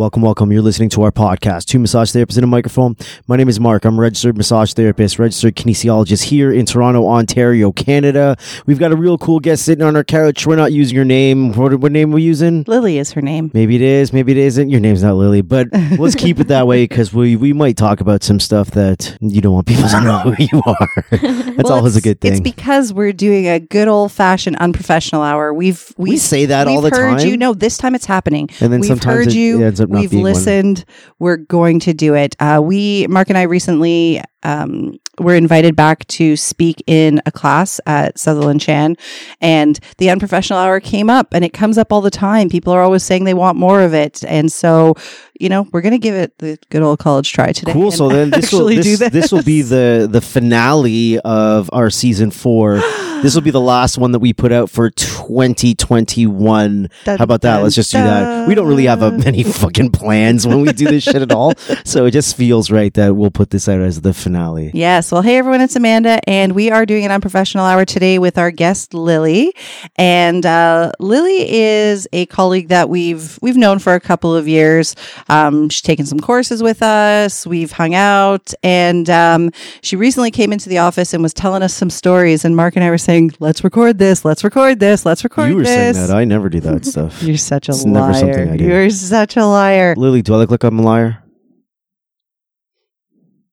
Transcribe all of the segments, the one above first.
Welcome, welcome. You're listening to our podcast, Two Massage Therapists in a Microphone. My name is Mark. I'm a registered massage therapist, registered kinesiologist here in Toronto, Ontario, Canada. We've got a real cool guest sitting on our couch. We're not using your name. What, what name are we using? Lily is her name. Maybe it is, maybe it isn't. Your name's not Lily, but let's keep it that way because we, we might talk about some stuff that you don't want people to know who you are. That's Well, always a good thing. It's because we're doing a good old fashioned unprofessional hour. We've we we've, say that all the time. you. No, this time it's happening. and then we've sometimes heard it, you. it ends up not We've being one. listened. We're going to do it. Uh, we Mark and I recently um, were invited back to speak in a class at Sutherland Chan, and the unprofessional hour came up, and it comes up all the time. People are always saying they want more of it, and so you know we're going to give it the good old college try today. Cool. So then this will do this, this will be the the finale of our season four. this will be the last one that we put out for 2021. How about that? Let's just do that. We don't really have a, many fucking plans when we do this shit at all. So it just feels right that we'll put this out as the finale. Yes. Well, hey everyone, it's Amanda, and we are doing an unprofessional hour today with our guest Lily. And uh, Lily is a colleague that we've we've known for a couple of years. Um, she's taken some courses with us. We've hung out, and um, she recently came into the office and was telling us some stories. And Mark and I were saying, "Let's record this. Let's record this. Let's record this. You were this." saying that. I never do that stuff. You're such a It's never something liar. I do. You're such a liar. Lily, do I look like I'm a liar?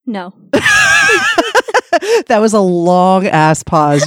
No. that was a long ass pause.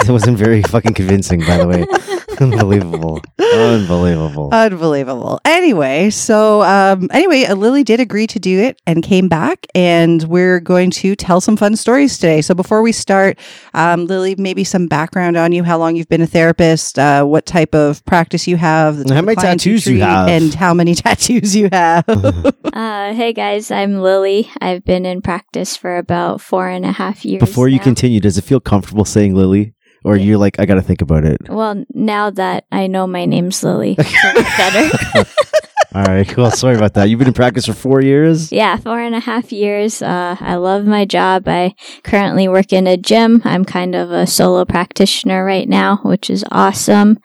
It wasn't very fucking convincing, by the way. Unbelievable. Unbelievable. Unbelievable. Anyway, so um, anyway, uh, Lily did agree to do it and came back, and we're going to tell some fun stories today. So before we start, um, Lily, maybe some background on you, how long you've been a therapist, uh, what type of practice you have, the How type many of clients tattoos you treat, have. and how many tattoos you have. Uh, hey guys, I'm Lily. I've been in practice for about four and a half years. Before you now. continue, does it feel comfortable saying Lily? Or you're like, I got to think about it? Well, now that I know my name's Lily, it's better. All right, Well, Sorry about that. You've been in practice for four years? yeah, four and a half years. Uh, I love my job. I currently work in a gym. I'm kind of a solo practitioner right now, which is awesome.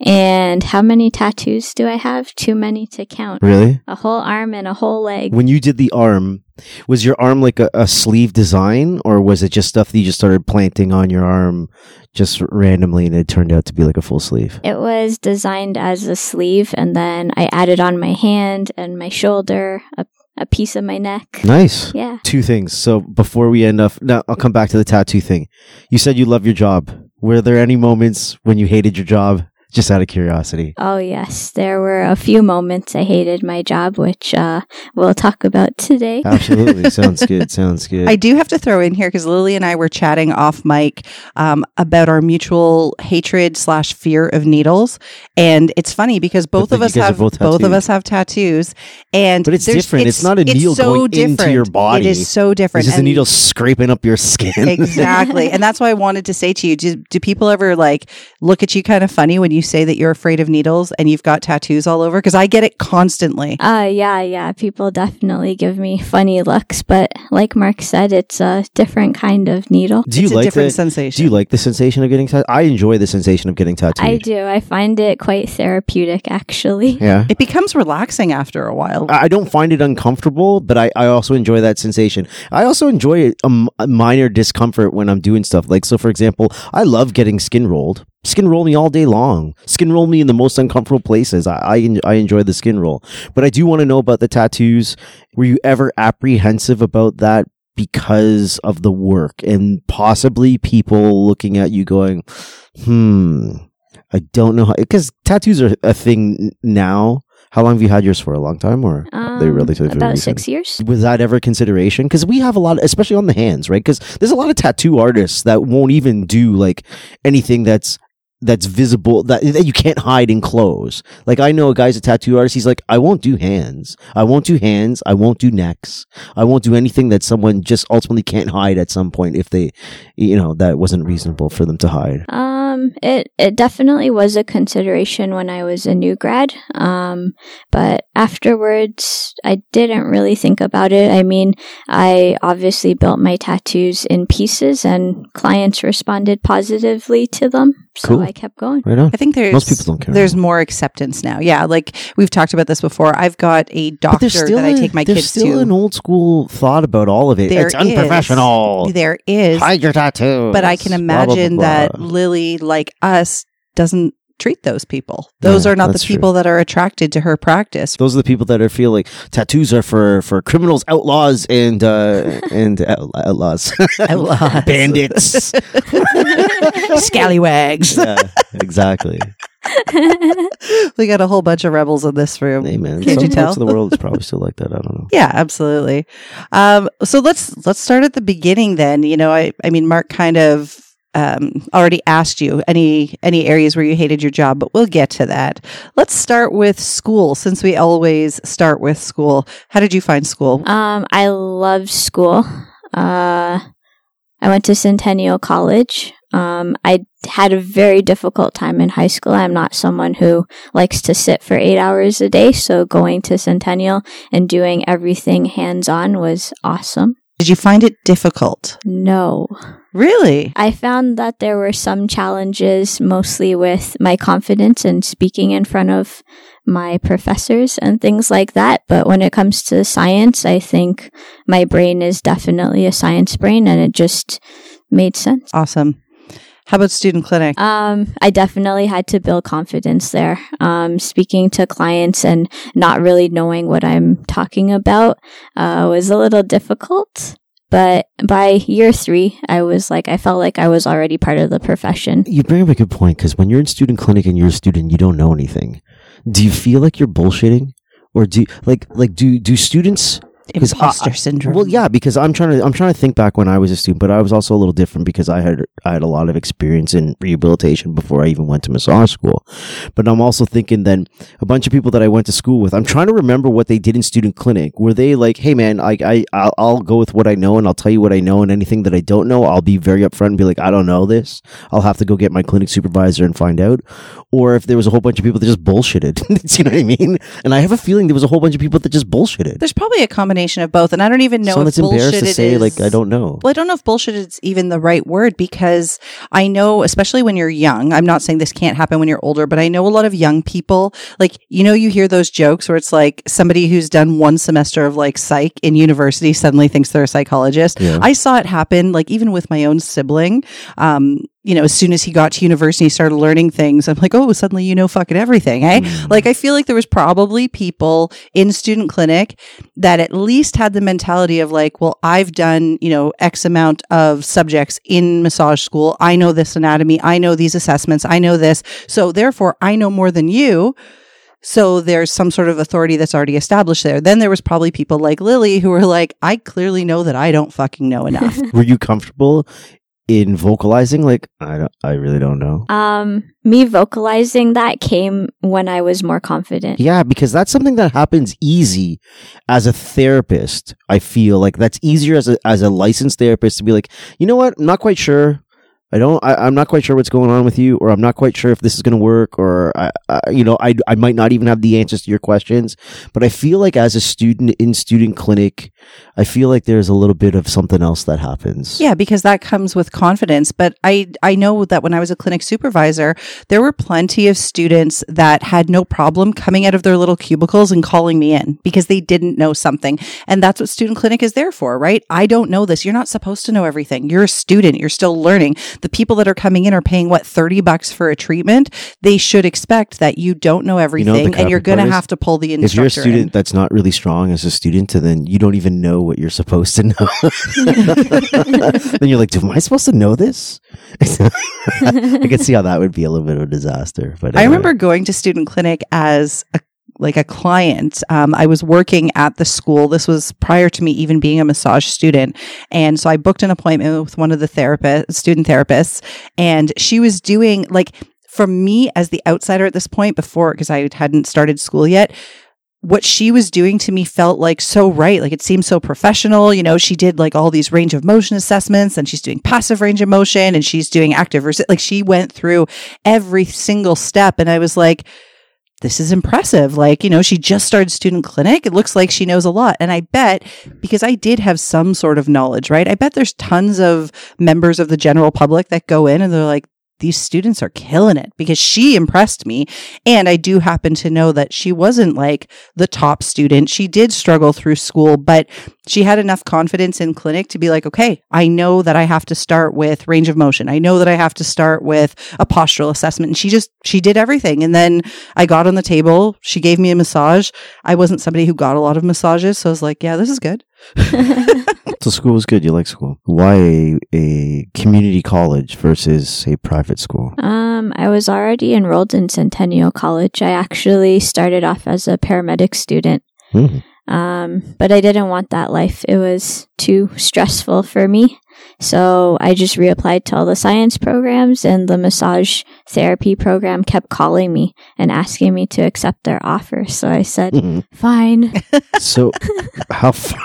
And how many tattoos do I have? Too many to count. Really? A whole arm and a whole leg. When you did the arm, was your arm like a, a sleeve design or was it just stuff that you just started planting on your arm just randomly and it turned out to be like a full sleeve? It was designed as a sleeve, and then I added on my hand and my shoulder, a, a piece of my neck. Nice. Yeah. Two things. So before we end up, now I'll come back to the tattoo thing. You said you love your job. Were there any moments when you hated your job? Just out of curiosity. Oh, yes. There were a few moments I hated my job, which uh, we'll talk about today. Absolutely. Sounds good. Sounds good. I do have to throw in here because Lily and I were chatting off mic um, about our mutual hatred slash fear of needles, and it's funny because both of us have both both, of us have tattoos, and But it's different. It's not a needle so going into different. your body. It is so different. It's just a and- needle scraping up your skin. exactly, and that's why I wanted to say to you: do, do people ever like look at you kind of funny when you say that you're afraid of needles and you've got tattoos all over? Because I get it constantly. Uh, yeah, yeah. People definitely give me funny looks, but like Mark said, it's a different kind of needle. Do you it's a like different the, sensation. Do you like the sensation of getting tattooed? I enjoy the sensation of getting tattooed. I do. I find it quite therapeutic, actually. Yeah. it becomes relaxing after a while. I I don't find it uncomfortable, but I, I also enjoy that sensation. I also enjoy a minor discomfort when I'm doing stuff. Like, so for example, I love getting skin rolled. Skin roll me all day long. Skin roll me in the most uncomfortable places. I, I, I enjoy the skin roll. But I do want to know about the tattoos. Were you ever apprehensive about that because of the work and possibly people looking at you going, hmm, I don't know how, because tattoos are a thing now. How long have you had yours for? A long time or? Um, They relatively about recent. six years. was that ever consideration? Because we have a lot, especially on the hands, right? Because there's a lot of tattoo artists that won't even do like anything that's that's visible that that you can't hide in clothes. Like I know a guy's a tattoo artist. He's like, I won't do hands. I won't do hands. I won't do necks. I won't do anything that someone just ultimately can't hide at some point if they, you know, that wasn't reasonable for them to hide. Um, Um, it it definitely was a consideration when I was a new grad. Um, but afterwards, I didn't really think about it. I mean, I obviously built my tattoos in pieces, and clients responded positively to them, so Cool. I kept going. Right on. I think there's Most people don't care. There's more acceptance now. Yeah, like we've talked about this before. I've got a doctor still that I a- take my kids to. there's kids still to. an old school thought about all of it. There it's is. unprofessional. there is, Hide your tattoos. but I can Blah, blah, blah, imagine blah. that Lily, like us, doesn't treat those people. Those Yeah, are not the that's true. people that are attracted to her practice. Those are the people that are feel like tattoos are for for criminals, outlaws, and uh and out- outlaws, Outlaws. bandits. Scallywags. yeah, exactly. we got a whole bunch of rebels in this room. Hey man, Can't some you tell? parts of the world is probably still like that. I don't know. Yeah, absolutely. Um, so let's let's start at the beginning then. You know, I I mean, Mark kind of um, already asked you any any areas where you hated your job, but we'll get to that. Let's start with school, since we always start with school. How did you find school? Um, I loved school. Uh, I went to Centennial College. Um, I had a very difficult time in high school. I'm not someone who likes to sit for eight hours a day, so going to Centennial and doing everything hands on was awesome. Did you find it difficult? No. Really? I found that there were some challenges, mostly with my confidence and speaking in front of my professors and things like that. But when it comes to science, I think my brain is definitely a science brain and it just made sense. Awesome. How about student clinic? Um, I definitely had to build confidence there. Um, speaking to clients and not really knowing what I'm talking about uh, was a little difficult. But by year three, I was like, I felt like I was already part of the profession. You bring up a good point because when you're in student clinic and you're a student, you don't know anything. Do you feel like you're bullshitting, or do like like do do students? 'Cause I- Imposter syndrome. Well, yeah, because I'm trying to I'm trying to think back when I was a student, but I was also a little different because I had I had a lot of experience in rehabilitation before I even went to massage school. But I'm also thinking then a bunch of people that I went to school with. I'm trying to remember what they did in student clinic. Were they like, "Hey, man, I I I'll, I'll go with what I know and I'll tell you what I know, and anything that I don't know, I'll be very upfront and be like, I don't know this. I'll have to go get my clinic supervisor and find out." Or if there was a whole bunch of people that just bullshitted, you know what I mean? And I have a feeling there was a whole bunch of people that just bullshitted. There's probably a combination of both, and I don't even know Someone if that's embarrassed to say is- like I don't know. Well, I don't know if bullshit is even the right word because I know, especially when you're young, I'm not saying this can't happen when you're older, but I know a lot of young people, like, you know, you hear those jokes where it's like somebody who's done one semester of like psych in university suddenly thinks they're a psychologist. Yeah. I saw it happen, like, even with my own sibling. Um, you know, as soon as he got to university, he started learning things. I'm like, oh, suddenly you know fucking everything, eh? Mm. Like, I feel like there was probably people in student clinic that at least had the mentality of like, well, I've done, you know, X amount of subjects in massage school. I know this anatomy. I know these assessments. I know this. So therefore, I know more than you. So there's some sort of authority that's already established there. Then there was probably people like Lily who were like, I clearly know that I don't fucking know enough. Were you comfortable in vocalizing? Like I don't, I really don't know. Um, me vocalizing that came when I was more confident. Yeah, because that's something that happens easy as a therapist. I feel like that's easier as a as a licensed therapist to be like, you know what, I'm not quite sure. I don't. I, I'm not quite sure what's going on with you, or I'm not quite sure if this is going to work, or I, I, you know, I, I might not even have the answers to your questions. But I feel like as a student in student clinic, I feel like there's a little bit of something else that happens. Yeah, because that comes with confidence. But I I know that when I was a clinic supervisor, there were plenty of students that had no problem coming out of their little cubicles and calling me in because they didn't know something. And that's what student clinic is there for, right? I don't know this. You're not supposed to know everything. You're a student. You're still learning. The people that are coming in are paying what 30 bucks for a treatment. They should expect that you don't know everything the and you're going to have to pull the instructor. if you're a student in. that's not really strong as a student, and then you don't even know what you're supposed to know. then you're like, am I supposed to know this? I could see how that would be a little bit of a disaster. But I uh, remember going to student clinic as a like a client. Um, I was working at the school. This was prior to me even being a massage student, and so I booked an appointment with one of the therapist, student therapists, and she was doing like for me as the outsider at this point before because I hadn't started school yet. what she was doing to me felt like so right. Like it seemed so professional. You know, she did like all these range of motion assessments and she's doing passive range of motion and she's doing active. Resi- like she went through every single step. And I was like, this is impressive. Like, you know, she just started student clinic. It looks like she knows a lot. And I bet because I did have some sort of knowledge, right? I bet there's tons of members of the general public that go in and they're like, these students are killing it because she impressed me. And I do happen to know that she wasn't like the top student. She did struggle through school, but she had enough confidence in clinic to be like, okay, I know that I have to start with range of motion. I know that I have to start with a postural assessment. And she just, she did everything. And then I got on the table. She gave me a massage. I wasn't somebody who got a lot of massages. So I was like, yeah, this is good. So school was good. You like school. Why a, a community college versus a private school? Um, I was already enrolled in Centennial College. I actually started off as a paramedic student. Hmm. Um, but I didn't want that life. It was too stressful for me. So I just reapplied to all the science programs and the massage therapy program kept calling me and asking me to accept their offer. So I said, Mhm. fine. So how far,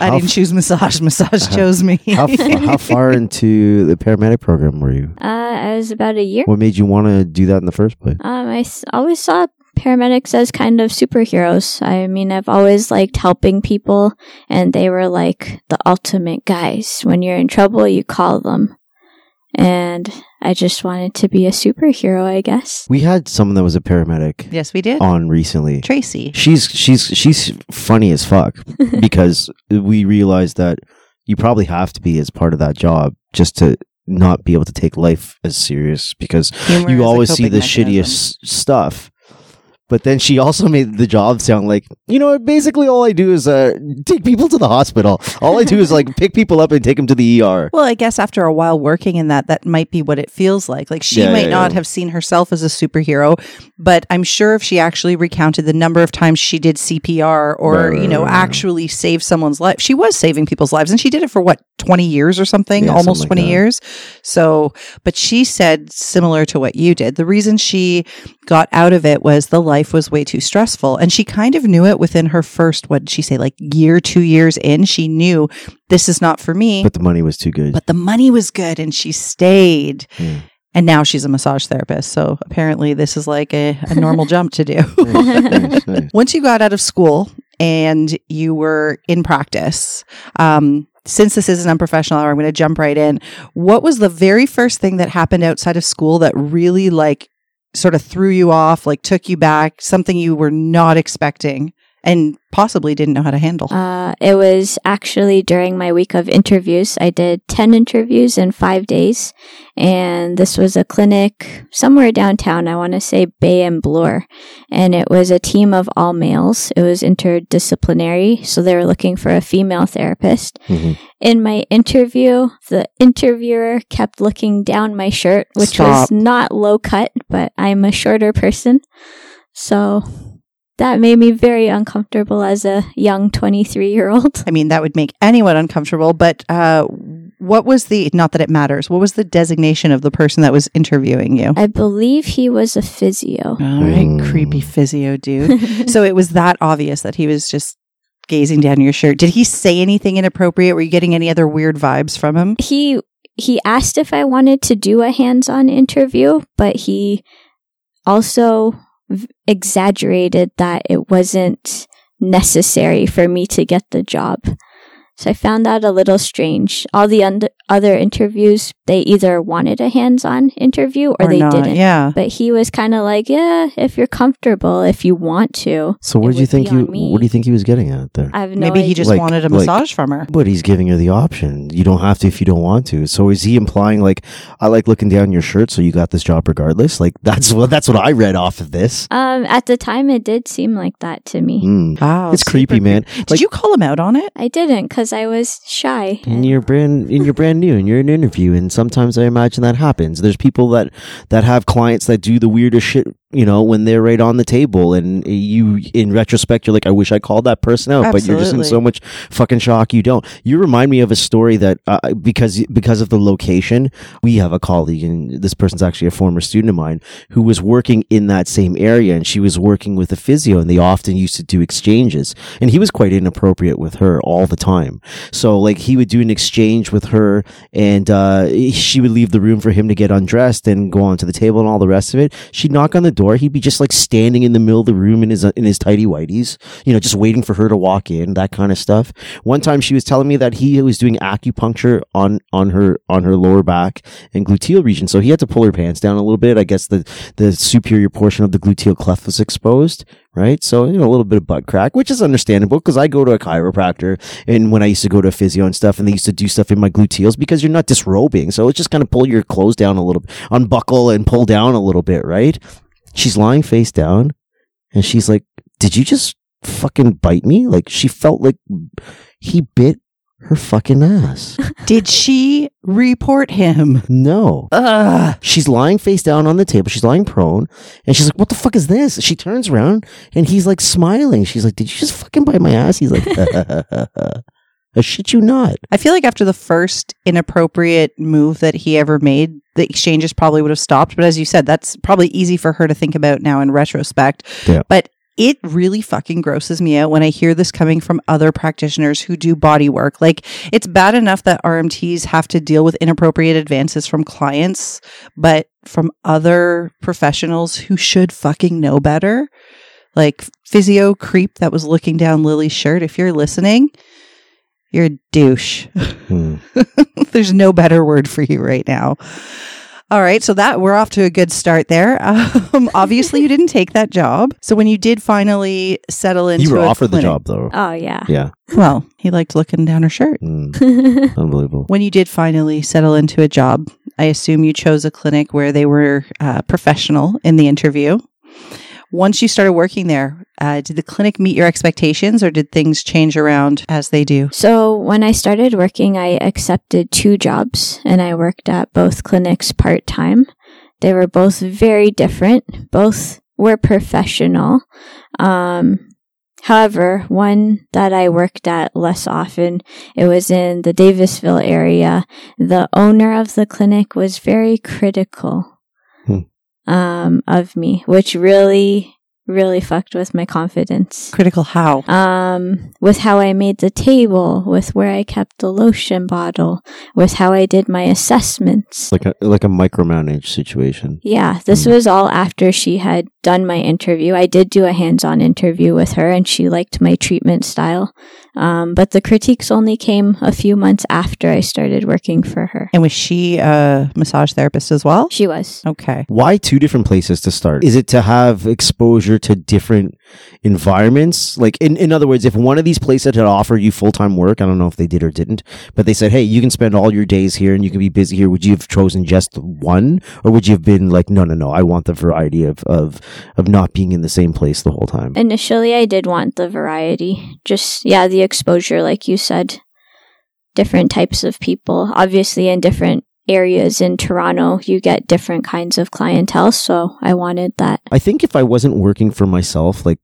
I didn't choose massage. Massage chose me. how, fa- how far into the paramedic program were you? Uh, I was about a year. What made you want to do that in the first place? Um, I s- always saw paramedics as kind of superheroes. I mean, I've always liked helping people, and they were like the ultimate guys. When you're in trouble, you call them. And I just wanted to be a superhero, I guess. We had someone that was a paramedic yes, we did. on recently. Tracy. She's she's she's funny as fuck because we realized that you probably have to be as part of that job just to not be able to take life as serious because Humor you always see the mechanism. shittiest stuff. But then she also made the job sound like, you know, basically all I do is uh, take people to the hospital. All I do is like pick people up and take them to the ER. Well, I guess after a while working in that, that might be what it feels like. Like she Yeah, might yeah, not yeah. have seen herself as a superhero, but I'm sure if she actually recounted the number of times she did CPR or, Right, right, you know, right, right. actually saved someone's life, she was saving people's lives and she did it for what, 20 years or something, almost something 20 that. years. So, but she said similar to what you did. The reason she got out of it was the life was way too stressful. And she kind of knew it within her first, what did she say, like year, two years in, she knew this is not for me But the money was too good. but the money was good and she stayed. Hmm. And now she's a massage therapist. So apparently, this is like a, a normal jump to do. Nice, nice, nice. Once you got out of school and you were in practice, um, since this is an unprofessional hour, I'm going to jump right in. What was the very first thing that happened outside of school that really like sort of threw you off, like took you back, something you were not expecting and possibly didn't know how to handle? Uh, it was actually during my week of interviews. I did 10 interviews in five days. And this was a clinic somewhere downtown. I want to say Bay and Bloor. And it was a team of all males. It was interdisciplinary. So they were looking for a female therapist. Mhm. In my interview, the interviewer kept looking down my shirt, which was not low cut, but I'm a shorter person. So that made me very uncomfortable as a young 23 year old. I mean, that would make anyone uncomfortable. But uh, what was the, not that it matters, what was the designation of the person that was interviewing you? I believe he was a physio. All right, Mm. creepy physio dude. so it was that obvious that he was just gazing down your shirt. Did he say anything inappropriate? Were you getting any other weird vibes from him? he he asked if I wanted to do a hands-on interview, but he also v- exaggerated that it wasn't necessary for me to get the job. So I found that a little strange. All the und- other interviews, they either wanted a hands-on interview or, they not? didn't. Yeah. But he was kind of like, "Yeah, if you're comfortable, if you want to." So what do you think you what do you think he was getting at there? I have no Maybe he just Like- wanted a like- massage from her. But he's giving her the option. You don't have to if you don't want to. So is he implying like I like looking down your shirt, so you got this job regardless? Like that's what that's what I read off of this. Um, at the time, it did seem like that to me. Hmm. Wow. It's super creepy, man. Did Like- you call him out on it? I didn't because I was shy. In you're brand in you're brand new and you're in an interview and sometimes I imagine that happens. There's people that that have clients that do the weirdest shit you know, when they're right on the table and you, in retrospect, you're like, I wish I called that person out, but you're just in so much fucking shock you don't. You remind me of a story that, uh, because, because of the location, we have a colleague and this person's actually a former student of mine who was working in that same area and she was working with a physio and they often used to do exchanges and he was quite inappropriate with her all the time. So like he would do an exchange with her and, uh, she would leave the room for him to get undressed and go onto the table and all the rest of it. She'd knock on the door. He'd be just like standing in the middle of the room in his, uh, in his tidy whities, you know, just waiting for her to walk in, that kind of stuff. One time she was telling me that he was doing acupuncture on, on her, on her lower back and gluteal region. So he had to pull her pants down a little bit. I guess the, the superior portion of the gluteal cleft was exposed, right? So, you know, a little bit of butt crack, which is understandable because I go to a chiropractor and when I used to go to a physio and stuff and they used to do stuff in my gluteals because you're not disrobing. So it's just kind of pull your clothes down a little, unbuckle and pull down a little bit, right? She's lying face down and she's like, did you just fucking bite me? Like she felt like he bit her fucking ass. Did she report him? no. Ugh. She's lying face down on the table. She's lying prone. And she's like, what the fuck is this? She turns around and he's like smiling. She's like, did you just fucking bite my ass? He's like, uh, uh, uh, I shit you not. I feel like after the first inappropriate move that he ever made, the exchanges probably would have stopped. But as you said, that's probably easy for her to think about now in retrospect. Yeah. But it really fucking grosses me out when I hear this coming from other practitioners who do body work. Like, it's bad enough that RMTs have to deal with inappropriate advances from clients, but from other professionals who should fucking know better. Like, physio creep that was looking down Lily's shirt. If you're listening, you're a douche. Hmm. There's no better word for you right now. All right, so that we're off to a good start there. Um, obviously, you didn't take that job. So when you did finally settle into, You were a offered the job though. Oh, yeah. Yeah. Well, he liked looking down her shirt. Mm. Unbelievable. When you did finally settle into a job, I assume you chose a clinic where they were uh, professional in the interview. Once you started working there, uh, did the clinic meet your expectations, or did things change around as they do? So when I started working, I accepted two jobs and I worked at both clinics part time. They were both very different. Both were professional. Um, however, one that I worked at less often, it was in the Davisville area. The owner of the clinic was very critical. Um, of me, which really, really fucked with my confidence Critical how? um, with how I made the table, with where I kept the lotion bottle, with how I did my assessments. Like a like a micromanage situation. Yeah, this Hmm. was all after she had done my interview. I did do a hands on interview with her and she liked my treatment style. Um, but the critiques only came a few months after I started working for her. And was she a massage therapist as well? She was. Okay. Why two different places to start? Is it to have exposure to different environments? Like, in, in other words, if one of these places had offered you full time work, I don't know if they did or didn't, but they said, hey, you can spend all your days here and you can be busy here, would you have chosen just one? Or would you have been like, no, no, no, I want the variety of, of, of not being in the same place the whole time? Initially, I did want the variety. Just, yeah, the exposure, like you said. Different types of people. Obviously, in different areas in Toronto, you get different kinds of clientele. So I wanted that. I think if I wasn't working for myself, like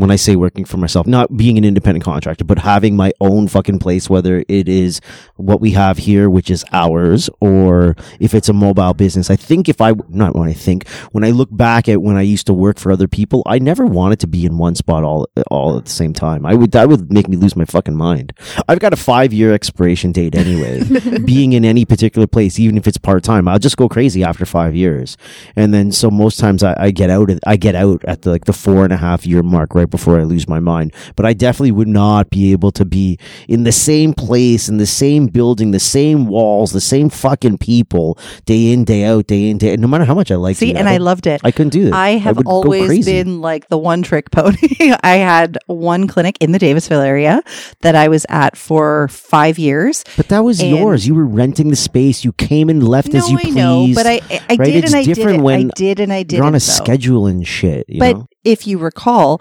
when I say working for myself, not being an independent contractor, but having my own fucking place, whether it is what we have here, which is ours, or if it's a mobile business. I think if I, not when I think, when I look back at when I used to work for other people, I never wanted to be in one spot all, all at the same time. I would, that would make me lose my fucking mind. I've got a five year expiration date anyway. being in any particular place, even if it's part time, I'll just go crazy after five years. And then, so most times I, I get out, I get out at the, like the four and a half year mark right before I lose my mind. But I definitely would not be able to be in the same place, in the same building, the same walls, the same fucking people, day in, day out, day in, day out, no matter how much I like See, it. See, and I loved it. I couldn't do that. I have go always been like the one trick pony. I had one clinic in the Davisville area that I was at for five years. But that was yours. You were renting the space. You came and left no, as you I pleased. know, but I, I right? did It's and I did different when I did and I did. You're on a schedule and shit. You But know? if you recall,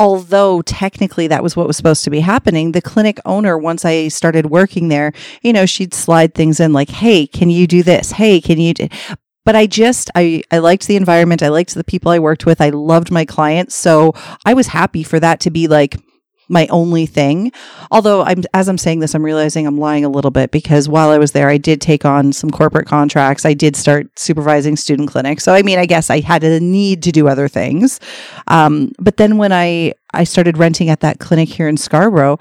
although technically that was what was supposed to be happening, the clinic owner, once I started working there, you know, she'd slide things in like, hey, can you do this? Hey, can you do. but I just I I liked the environment. I liked the people I worked with. I loved my clients, so I was happy for that to be like my only thing. Although I'm as I'm saying this, I'm realizing I'm lying a little bit because while I was there, I did take on some corporate contracts. I did start supervising student clinics. So I mean, I guess I had a need to do other things. Um, but then when I I started renting at that clinic here in Scarborough.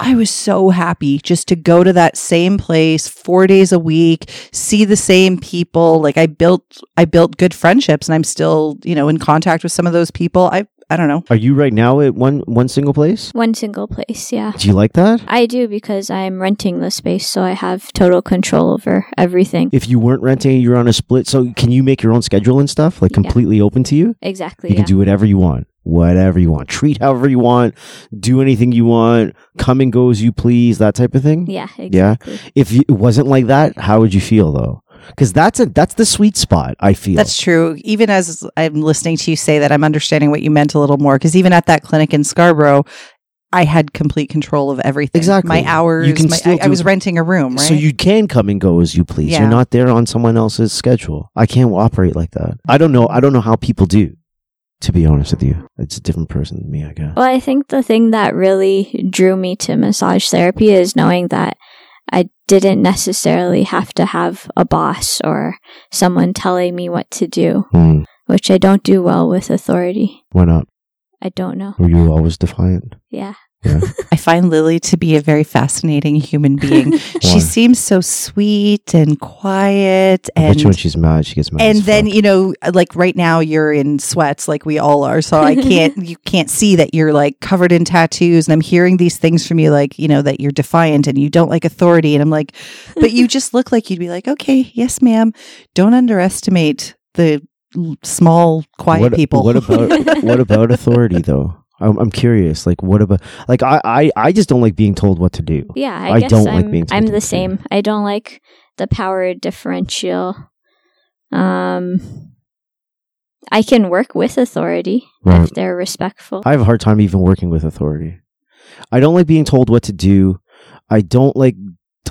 I was so happy just to go to that same place four days a week, see the same people. Like I built, I built good friendships and I'm still, you know, in contact with some of those people. I, I don't know. Are you right now at one one single place? One single place, yeah. Do you like that? I do because I'm renting the space, so I have total control over everything. If you weren't renting, you're on a split. So can you make your own schedule and stuff? Like Yeah. completely open to you? Exactly. You yeah. can do whatever you want. Whatever you want. Treat however you want. Do anything you want. Come and go as you please. That type of thing. yeah, exactly. If you, it wasn't like that, how would you feel though? Because that's a that's the sweet spot. I feel. That's true. Even as I'm listening to you say that, I'm understanding what you meant a little more. Because even at that clinic in Scarborough, I had complete control of everything. Exactly. My hours. You can my- still I, I do- was renting a room, right? So you can come and go as you please. Yeah. You're not there on someone else's schedule. I can't operate like that. I don't know. I don't know how people do. To be honest with you, it's a different person than me. I guess. Well, I think the thing that really drew me to massage therapy is knowing that I didn't necessarily have to have a boss or someone telling me what to do, Hmm. which I don't do well with authority. Why not? I don't know. Were you always defiant? Yeah. Yeah. I find Lily to be a very fascinating human being. She seems so sweet and quiet, I bet and you when she's mad, she gets mad. and as then fuck. you know, like right now, you're in sweats, like we all are. So I can't, you can't see that you're like covered in tattoos, and I'm hearing these things from you, like you know that you're defiant and you don't like authority, and I'm like, but you just look like you'd be like, okay, yes, ma'am. Don't underestimate the small, quiet what, people. What about what about authority though? I'm, I'm curious. Like, what about like I, I I just don't like being told what to do. Yeah, I, I guess don't like I'm, being told I'm the do. same. I don't like the power differential. Um, I can work with authority Right. if they're respectful. I have a hard time even working with authority. I don't like being told what to do. I don't like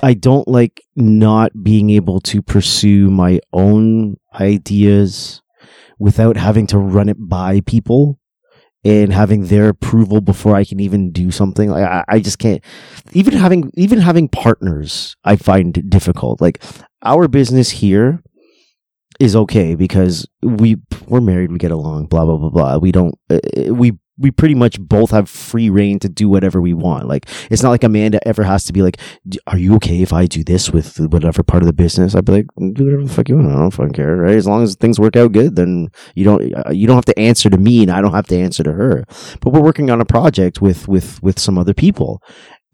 I don't like not being able to pursue my own ideas without having to run it by people and having their approval before I can even do something. Like I, I just can't even having even having partners I find difficult. Like our business here is okay because we we're married, we get along, blah blah blah blah. We don't uh, we we pretty much both have free rein to do whatever we want. Like it's not like Amanda ever has to be like, "Are you okay if I do this with whatever part of the business?" I'd be like, "Do whatever the fuck you want. I don't fucking care, right? As long as things work out good, then you don't uh, you don't have to answer to me, and I don't have to answer to her." But we're working on a project with with with some other people,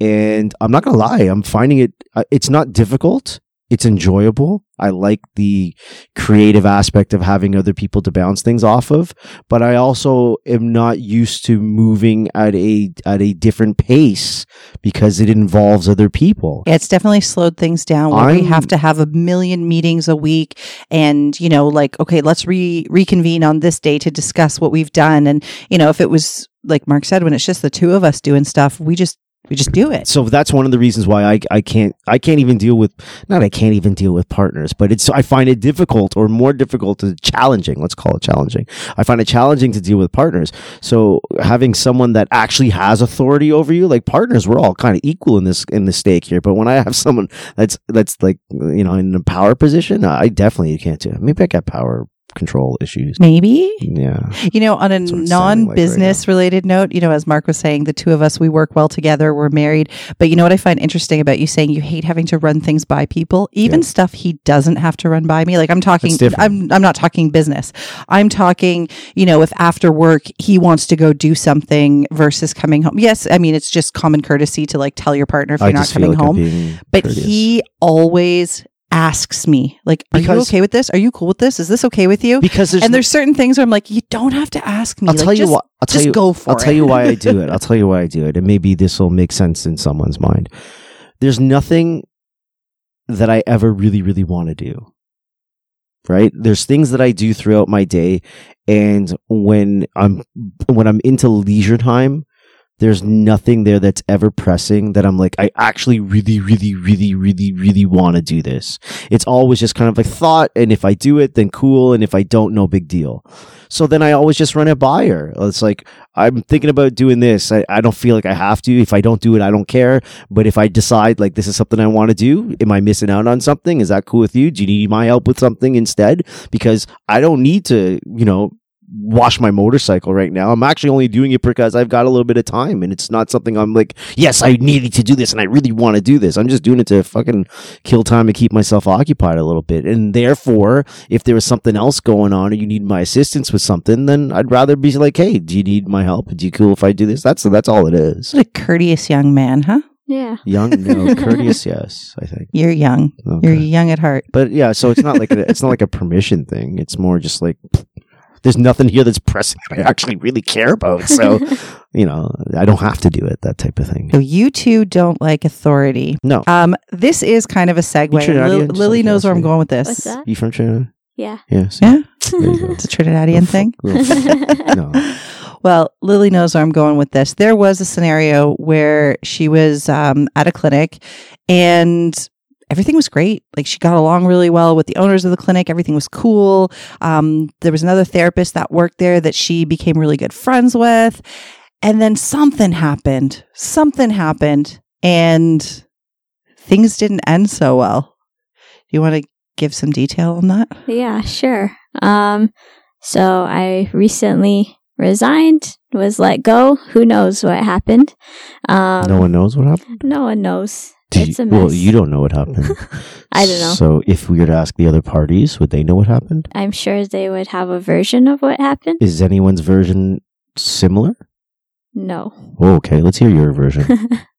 and I'm not gonna lie, I'm finding it. uh, It's not difficult. It's enjoyable. I like the creative aspect of having other people to bounce things off of, but I also am not used to moving at a at a different pace because it involves other people. Yeah, it's definitely slowed things down where we I'm- have to have a million meetings a week and, you know, like, okay, let's re- reconvene on this day to discuss what we've done. And, you know, if it was like Mark said, when it's just the two of us doing stuff, we just, we just do it. So that's one of the reasons why I I can't I can't even deal with not I can't even deal with partners, but it's I find it difficult or more difficult to challenging. Let's call it challenging. I find it challenging to deal with partners. So having someone that actually has authority over you, like partners, we're all kind of equal in this in the stake here. But when I have someone that's that's like you know in a power position, I definitely can't do. it. Maybe I got power control issues. Maybe. Yeah. You know, on a it's sounding like non right business related note, you know, as Mark was saying, the two of us, we work well together. We're married. But you know what I find interesting about you saying you hate having to run things by people, even Yeah. stuff he doesn't have to run by me. Like I'm talking, I'm, I'm not talking business. I'm talking, you know, if after work he wants to go do something versus coming home. Yes. I mean, it's just common courtesy to like tell your partner if I you're not coming home. But courteous. he always asks me, like, are you okay with this? Are you cool with this? Is this okay with you? because there's and there's certain things where I'm like, you don't have to ask me. I'll Like, tell you what. I'll tell just you. go for I'll it. tell you why I do it. I'll tell you why I do it, and maybe this will make sense in someone's mind. There's nothing that I ever really, really want to do. Right? There's things that I do throughout my day, and when I'm when I'm into leisure time, there's nothing there that's ever pressing that I'm like, I actually really, really, really, really, really want to do this. It's always just kind of like thought. And if I do it, then cool. And if I don't, no big deal. So then I always just run it by her. It's like, I'm thinking about doing this. I, I don't feel like I have to. If I don't do it, I don't care. But if I decide like this is something I want to do, am I missing out on something? Is that cool with you? Do you need my help with something instead? Because I don't need to, you know, wash my motorcycle right now. I'm actually only doing it because I've got a little bit of time and it's not something I'm like, yes, I needed to do this and I really want to do this. I'm just doing it to fucking kill time and keep myself occupied a little bit. And therefore, if there was something else going on or you need my assistance with something, then I'd rather be like, hey, do you need my help? Do you cool if I do this? That's that's all it is. What a courteous young man, huh? Yeah. Young, no, courteous, yes, I think. You're young. Okay. You're young at heart. But yeah, so it's not like a, it's not like a permission thing. It's more just like there's nothing here that's pressing that I actually really care about. So you know, I don't have to do it. That type of thing. So you two don't like authority. No, Um, this is kind of a segue. You Lil- Lily out of knows where I'm going with this. What's that? you from Trinidad? Yeah. Yeah. see? Yeah, There you go. it's a Trinidadian thing. no. Well, Lily knows where I'm going with this. There was a scenario where she was um, at a clinic and everything was great. Like she got along really well with the owners of the clinic. Everything was cool. Um, there was another therapist that worked there that she became really good friends with. And then something happened. Something happened and things didn't end so well. Do you want to give some detail on that? Yeah, sure. Um, so I recently resigned, was let go. Who knows what happened? Um, no one knows what happened. no one knows. It's you- a mess. Well, you don't know what happened. I don't know. So if we were to ask the other parties, would they know what happened? I'm sure they would have a version of what happened. Is anyone's version similar? No. Oh, okay, let's hear your version.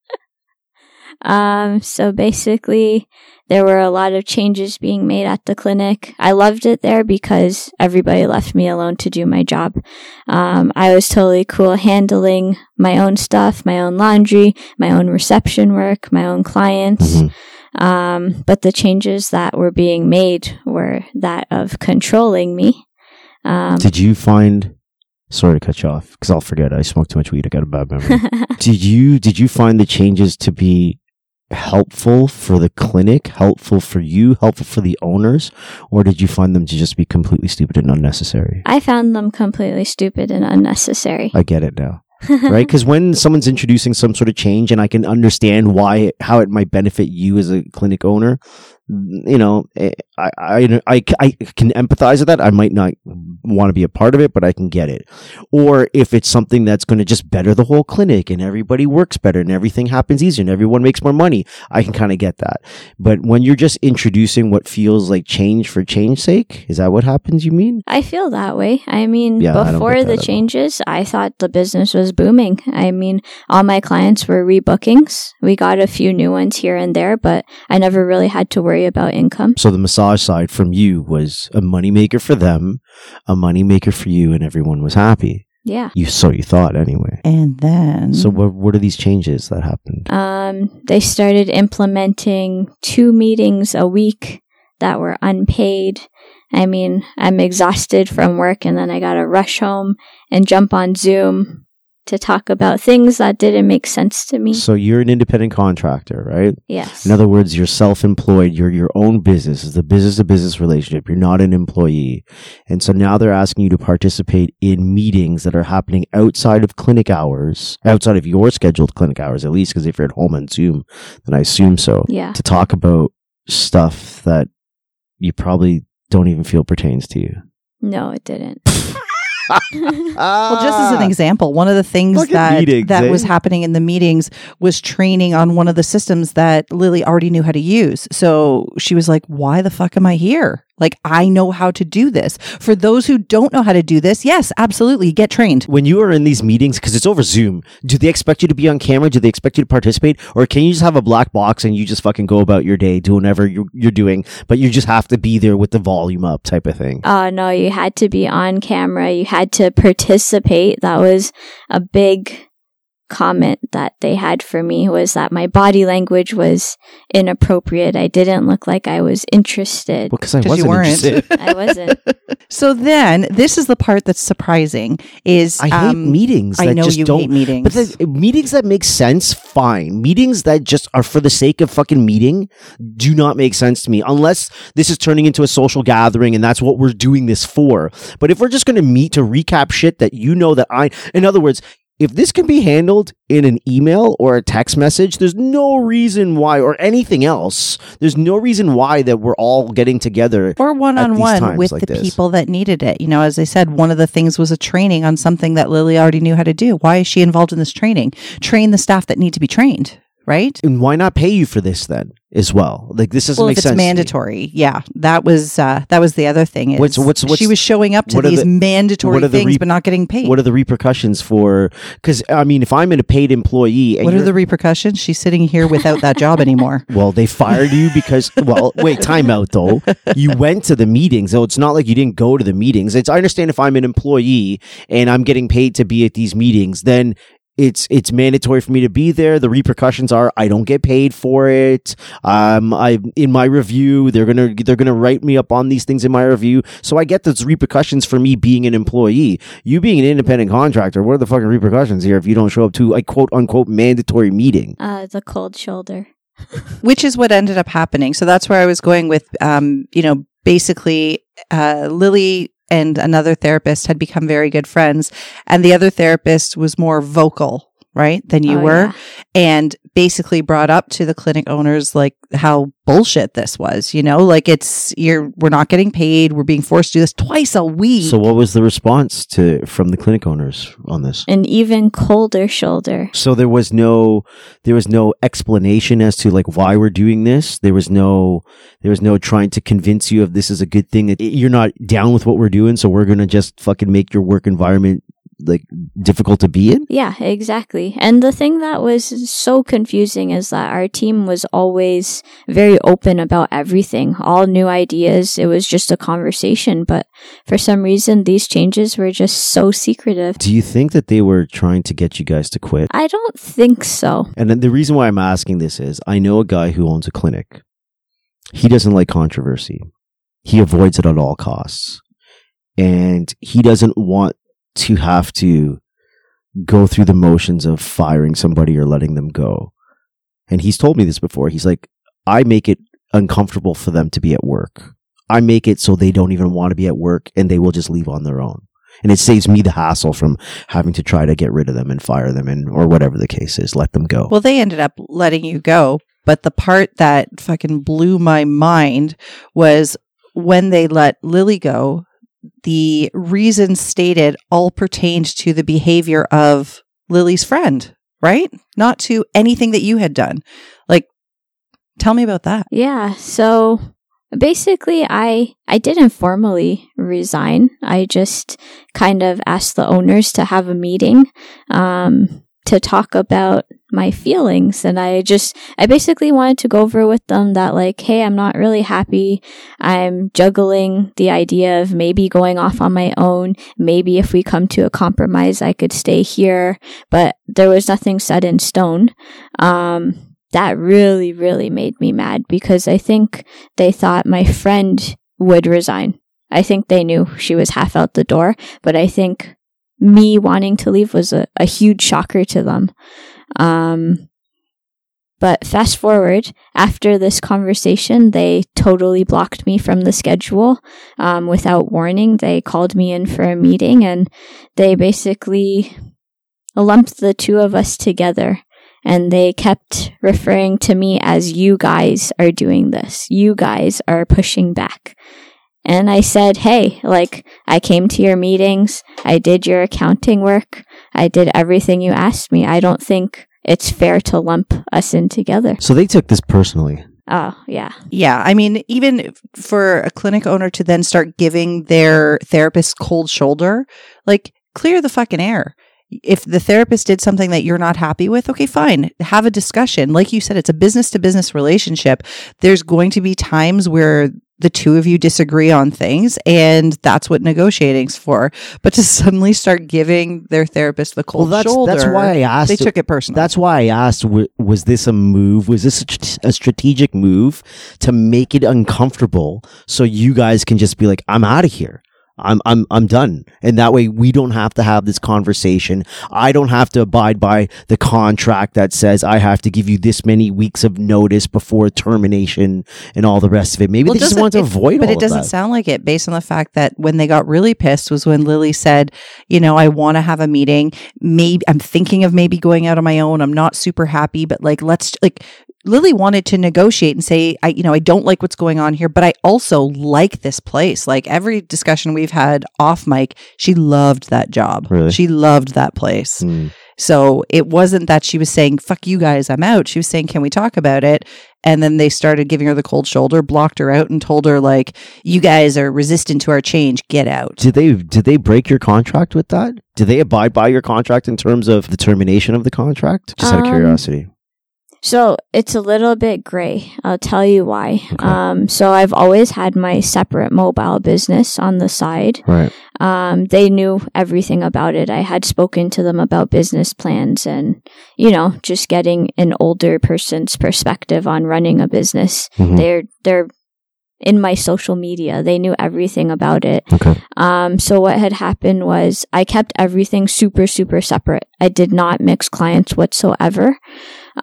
um, so basically, there were a lot of changes being made at the clinic. I loved it there because everybody left me alone to do my job. Um, I was totally cool handling my own stuff, my own laundry, my own reception work, my own clients. Mhm. Um, but the changes that were being made were that of controlling me. Um, Did you find? Sorry to cut you off because I'll forget. I smoked too much weed. I got a bad memory. did you did you find the changes to be helpful for the clinic, helpful for you, helpful for the owners, or did you find them to just be completely stupid and unnecessary? I found them completely stupid and unnecessary. I get it now. right? Because when someone's introducing some sort of change, and I can understand why, how it might benefit you as a clinic owner, you know, eh, I, I, I, I can empathize with that. I might not want to be a part of it, but I can get it. Or if it's something that's going to just better the whole clinic and everybody works better and everything happens easier and everyone makes more money, I can kind of get that. But when you're just introducing what feels like change for change sake, is that what happens? You mean? I feel that way. I mean, Yeah, before that the changes, I thought the business was booming. I mean, all my clients were rebookings. We got a few new ones here and there, but I never really had to worry about income. So the massage side from you was a moneymaker for them, a moneymaker for you, and everyone was happy. Yeah. You so you thought anyway. And then So what what are these changes that happened? Um, they started implementing two meetings a week that were unpaid. I mean, I'm exhausted from work and then I gotta rush home and jump on Zoom to talk about things that didn't make sense to me. So you're an independent contractor, right? yes. In other words, you're self-employed. You're your own business. It's a business-to-business relationship. You're not an employee. And so now they're asking you to participate in meetings that are happening outside of clinic hours, outside of your scheduled clinic hours, at least, because if you're at home on Zoom, then I assume so. yeah. to talk about stuff that you probably don't even feel pertains to you. No, it didn't. Well, just as an example, one of the things that meetings, that eh? was happening in the meetings was training on one of the systems that Lily already knew how to use. So she was like, "Why the fuck am I here? Like I know how to do this." For those who don't know how to do this, yes, absolutely, get trained. when you are in these meetings, because it's over Zoom, do they expect you to be on camera? Do they expect you to participate? Or can you just have a black box and you just fucking go about your day doing whatever you're, you're doing, but you just have to be there with the volume up type of thing? Oh no, you had to be on camera. You had to participate. That was a big comment that they had for me was that my body language was inappropriate. I didn't look like I was interested. Because I 'Cause you wasn't weren't. interested. I wasn't. So then, this is the part that's surprising. Is I hate um, meetings. I know just you don't, hate meetings. But the, meetings that make sense, fine. Meetings that just are for the sake of fucking meeting do not make sense to me unless this is turning into a social gathering and that's what we're doing this for. But if we're just going to meet to recap shit that you know that I, in other words, if this can be handled in an email or a text message, there's no reason why, or anything else, there's no reason why that we're all getting together. or one on one with like the this. people that needed it. You know, as I said, one of the things was a training on something that Lily already knew how to do. Why is she involved in this training? Train the staff that need to be trained, right? And why not pay you for this then as well? Like this doesn't well, make if sense. it's mandatory, yeah, that was uh, that was the other thing. What's- what's- what's- she was showing up to these the- mandatory the things, re- but not getting paid. What are the repercussions for? Because I mean, if I'm in a paid employee, and What are the repercussions? She's sitting here without that job anymore. well, they fired you because well, wait, time out though. You went to the meetings, so it's not like you didn't go to the meetings. It's I understand if I'm an employee and I'm getting paid to be at these meetings, then it's it's mandatory for me to be there. The repercussions are I don't get paid for it. Um, I in my review they're gonna they're gonna write me up on these things in my review, so I get those repercussions for me being an employee. You being an independent contractor, what are the fucking repercussions here if you don't show up to a quote unquote mandatory meeting? Uh, the cold shoulder. which is what ended up happening. So that's where I was going with, um, you know, basically, uh, Lily and another therapist had become very good friends, and the other therapist was more vocal, right, than you Oh, were, yeah. and basically brought up to the clinic owners like how bullshit this was. You know, like it's you're we're not getting paid, we're being forced to do this twice a week. So what was the response to from the clinic owners on this? An even colder shoulder. So there was no there was no explanation as to like why we're doing this. There was no there was no trying to convince you of this is a good thing that you're not down with what we're doing, so we're going to just fucking make your work environment like difficult to be in. Yeah, exactly. And the thing that was so confusing is that our team was always very open about everything, all new ideas. It was just a conversation. But for some reason, these changes were just so secretive. Do you think that they were trying to get you guys to quit? I don't think so. And then the reason why I'm asking this is I know a guy who owns a clinic. He doesn't like controversy. He avoids it at all costs. And he doesn't want to have to go through the motions of firing somebody or letting them go. And he's told me this before. He's like, I make it uncomfortable for them to be at work. I make it so they don't even want to be at work and they will just leave on their own. And it saves me the hassle from having to try to get rid of them and fire them and or whatever the case is, let them go. Well, they ended up letting you go. But the part that fucking blew my mind was when they let Lily go, the reasons stated all pertained to the behavior of Lily's friend, right? Not to anything that you had done. Like, tell me about that. Yeah. So basically, I I didn't formally resign. I just kind of asked the owners to have a meeting um, to talk about my feelings, and I just I basically wanted to go over with them that like, hey, I'm not really happy. I'm juggling the idea of maybe going off on my own. Maybe if we come to a compromise, I could stay here, but there was nothing set in stone. Um, that really, really made me mad because I think they thought my friend would resign. I think they knew she was half out the door, but I think me wanting to leave was a, a huge shocker to them. Um, but fast forward, after this conversation, they totally blocked me from the schedule um, without warning. They called me in for a meeting and they basically lumped the two of us together and they kept referring to me as you guys are doing this. You guys are pushing back. And I said, hey, like, I came to your meetings. I did your accounting work. I did everything you asked me. I don't think it's fair to lump us in together. So they took this personally. Oh, yeah. Yeah. I mean, even for a clinic owner to then start giving their therapist cold shoulder, like clear the fucking air. If the therapist did something that you're not happy with, okay, fine. Have a discussion. Like you said, it's a business to business relationship. There's going to be times where the two of you disagree on things and that's what negotiating's for. But to suddenly start giving their therapist the cold well, that's shoulder, that's why I asked. they took it personal. That's why I asked: Was this a move? Was this a strategic move to make it uncomfortable so you guys can just be like, "I'm out of here. I'm I'm I'm done," and that way we don't have to have this conversation. I don't have to abide by the contract that says I have to give you this many weeks of notice before termination and all the rest of it. Maybe Well, they just want to avoid it- but it doesn't that. sound like it based on the fact that when they got really pissed was when Lily said, you know, I want to have a meeting. Maybe I'm thinking of maybe going out on my own. I'm not super happy, but like, let's like, Lily wanted to negotiate and say, I, you know, I don't like what's going on here, but I also like this place. Like every discussion we've had off mic, she loved that job. Really? She loved that place. Hmm. So it wasn't that she was saying, fuck you guys, I'm out. She was saying, can we talk about it? And then they started giving her the cold shoulder, blocked her out, and told her, like, you guys are resistant to our change. Get out. Did they did they break your contract with that? Did they abide by your contract in terms of the termination of the contract? Just out of Um, curiosity. So it's a little bit gray. I'll tell you why. Okay. Um, so I've always had my separate mobile business on the side. Right. Um, they knew everything about it. I had spoken to them about business plans and, you know, just getting an older person's perspective on running a business. Mhm. They're, they're in my social media. They knew everything about it. Okay. Um, so what had happened was I kept everything super, super separate. I did not mix clients whatsoever.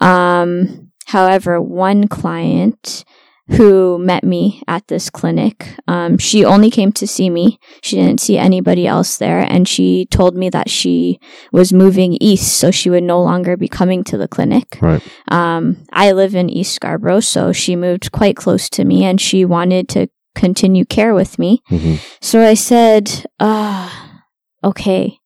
Um, however, one client who met me at this clinic, um, she only came to see me. She didn't see anybody else there. And she told me that she was moving east, so she would no longer be coming to the clinic. Right. Um, I live in East Scarborough, so she moved quite close to me and she wanted to continue care with me. hmm So I said, ah, okay.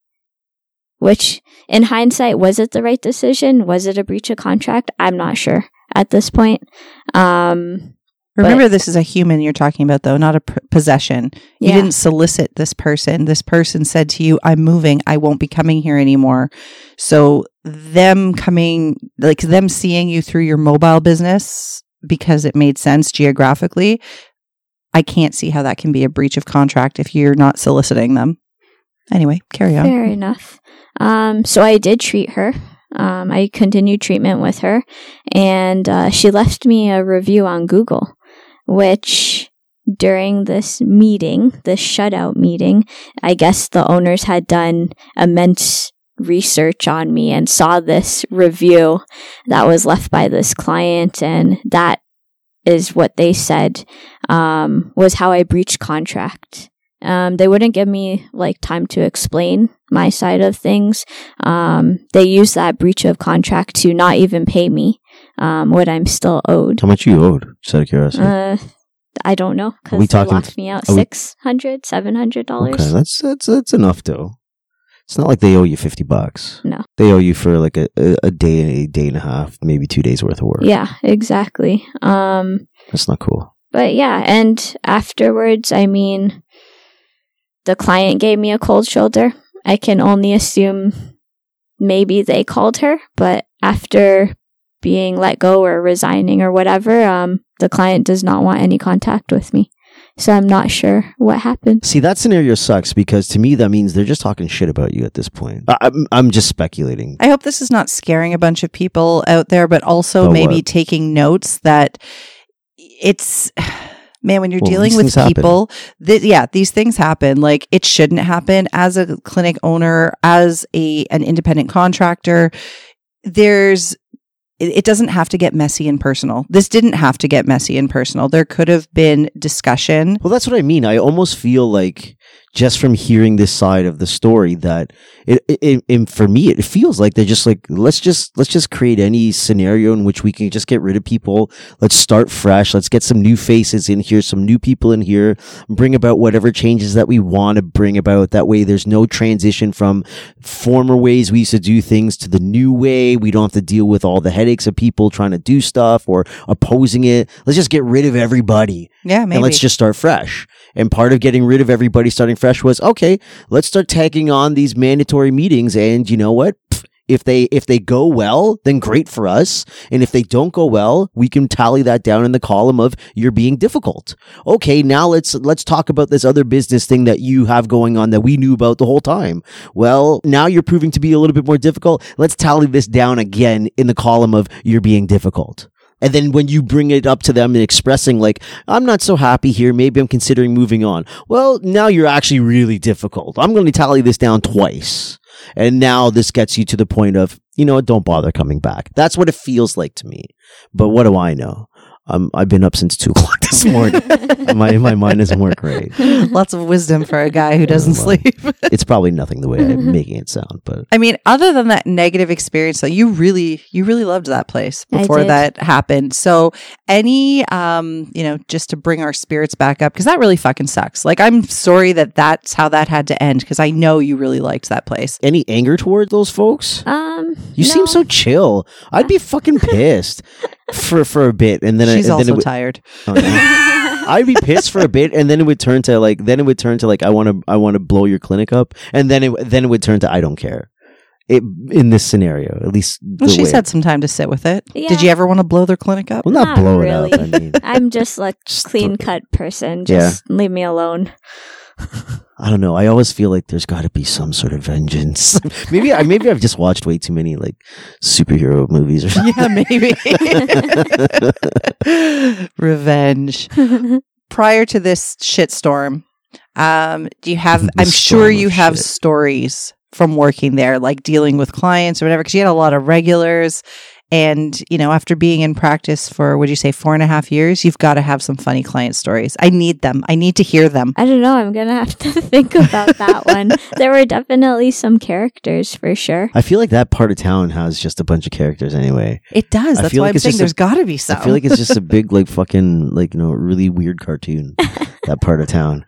Which, in hindsight, was it the right decision? Was it a breach of contract? I'm not sure at this point. Um, Remember, this is a human you're talking about, though, not a p- possession. You yeah. didn't solicit this person. This person said to you, I'm moving. I won't be coming here anymore. So, them coming, like them seeing you through your mobile business because it made sense geographically, I can't see how that can be a breach of contract if you're not soliciting them. Anyway, carry on. Fair enough. Um, so I did treat her. Um, I continued treatment with her, and uh, she left me a review on Google, which during this meeting, this shutout meeting, I guess the owners had done immense research on me and saw this review that was left by this client, and that is what they said um, was how I breached contract. Um, they wouldn't give me like time to explain my side of things. Um, they used that breach of contract to not even pay me um, what I'm still owed. How much you owed? Just out of curiosity. Uh, I don't know we because they talking- locked me out six hundred, seven hundred dollars. okay, that's that's that's enough though. It's not like they owe you fifty bucks. No. They owe you for like a, a, a day, a day and a half, maybe two days worth of work. Yeah, exactly. Um, That's not cool. but yeah, and afterwards, I mean, the client gave me a cold shoulder. I can only assume maybe they called her, but after being let go or resigning or whatever, um, the client does not want any contact with me. So I'm not sure what happened. See, that scenario sucks because to me that means they're just talking shit about you at this point. I, I'm I'm just speculating. I hope this is not scaring a bunch of people out there, but also About maybe what? taking notes that it's man when you're Well, dealing with people th- yeah these things happen like it shouldn't happen as a clinic owner as a an independent contractor there's it it doesn't have to get messy and personal. This didn't have to get messy and personal. There could have been discussion. Well, that's what I mean. I almost feel like just from hearing this side of the story that it, it, it for me it feels like they're just like let's just let's just create any scenario in which we can just get rid of people. Let's start fresh. Let's get some new faces in here some new people in here. Bring about whatever changes that we want to bring about. That way there's no transition from former ways we used to do things to the new way. We don't have to deal with all the headaches of people trying to do stuff or opposing it. Let's just get rid of everybody. Yeah, maybe. and let's just start fresh. And part of getting rid of everybody starting fresh was okay, let's start tagging on these mandatory meetings. And you know what? If they if they go well, then great for us. And if they don't go well, we can tally that down in the column of you're being difficult. Okay, now let's let's talk about this other business thing that you have going on that we knew about the whole time. Well, now you're proving to be a little bit more difficult. Let's tally this down again in the column of you're being difficult. And then when you bring it up to them and expressing like, I'm not so happy here. Maybe I'm considering moving on. Well, now you're actually really difficult. I'm going to tally this down twice. And now this gets you to the point of, you know, don't bother coming back. That's what it feels like to me. But what do I know? Um, I've been up since two o'clock this morning. my my mind doesn't work right. Lots of wisdom for a guy who doesn't well. sleep. It's probably nothing the way I'm making it sound, but I mean, other than that negative experience, though, you really, you really loved that place before that happened. So, any, um, you know, just to bring our spirits back up, because that really fucking sucks. Like, I'm sorry that that's how that had to end, because I know you really liked that place. any anger toward those folks? Um, You no. seem so chill. I'd be fucking pissed for for a bit, and then I- She's and then also it would, tired. Oh, yeah. I'd be pissed for a bit, and then it would turn to like, then it would turn to like, I want to, I want to blow your clinic up, and then it, then it would turn to, I don't care. It in this scenario, at least. Well, the she's way- had some time to sit with it. Yeah. Did you ever want to blow their clinic up? well, not, Not blow really. it up. I mean, I'm just like Just clean cut person. Yeah. Just leave me alone. I don't know. I always feel like there's got to be some sort of vengeance. maybe I, maybe I've just watched way too many like superhero movies or something. yeah, maybe. Revenge. Prior to this shitstorm, um, do you have? The I'm sure you of have shit. stories from working there, like dealing with clients or whatever, because you had a lot of regulars. And you know, after being in practice for would you say four and a half years, you've got to have some funny client stories. I need them. I need to hear them. I don't know. I'm gonna have to think about that one. There were definitely some characters for sure. I feel like that part of town has just a bunch of characters anyway. It does. I That's feel why like I'm saying there's got to be some. I feel like it's just a big, like, fucking, like, you know, really weird cartoon. that part of town.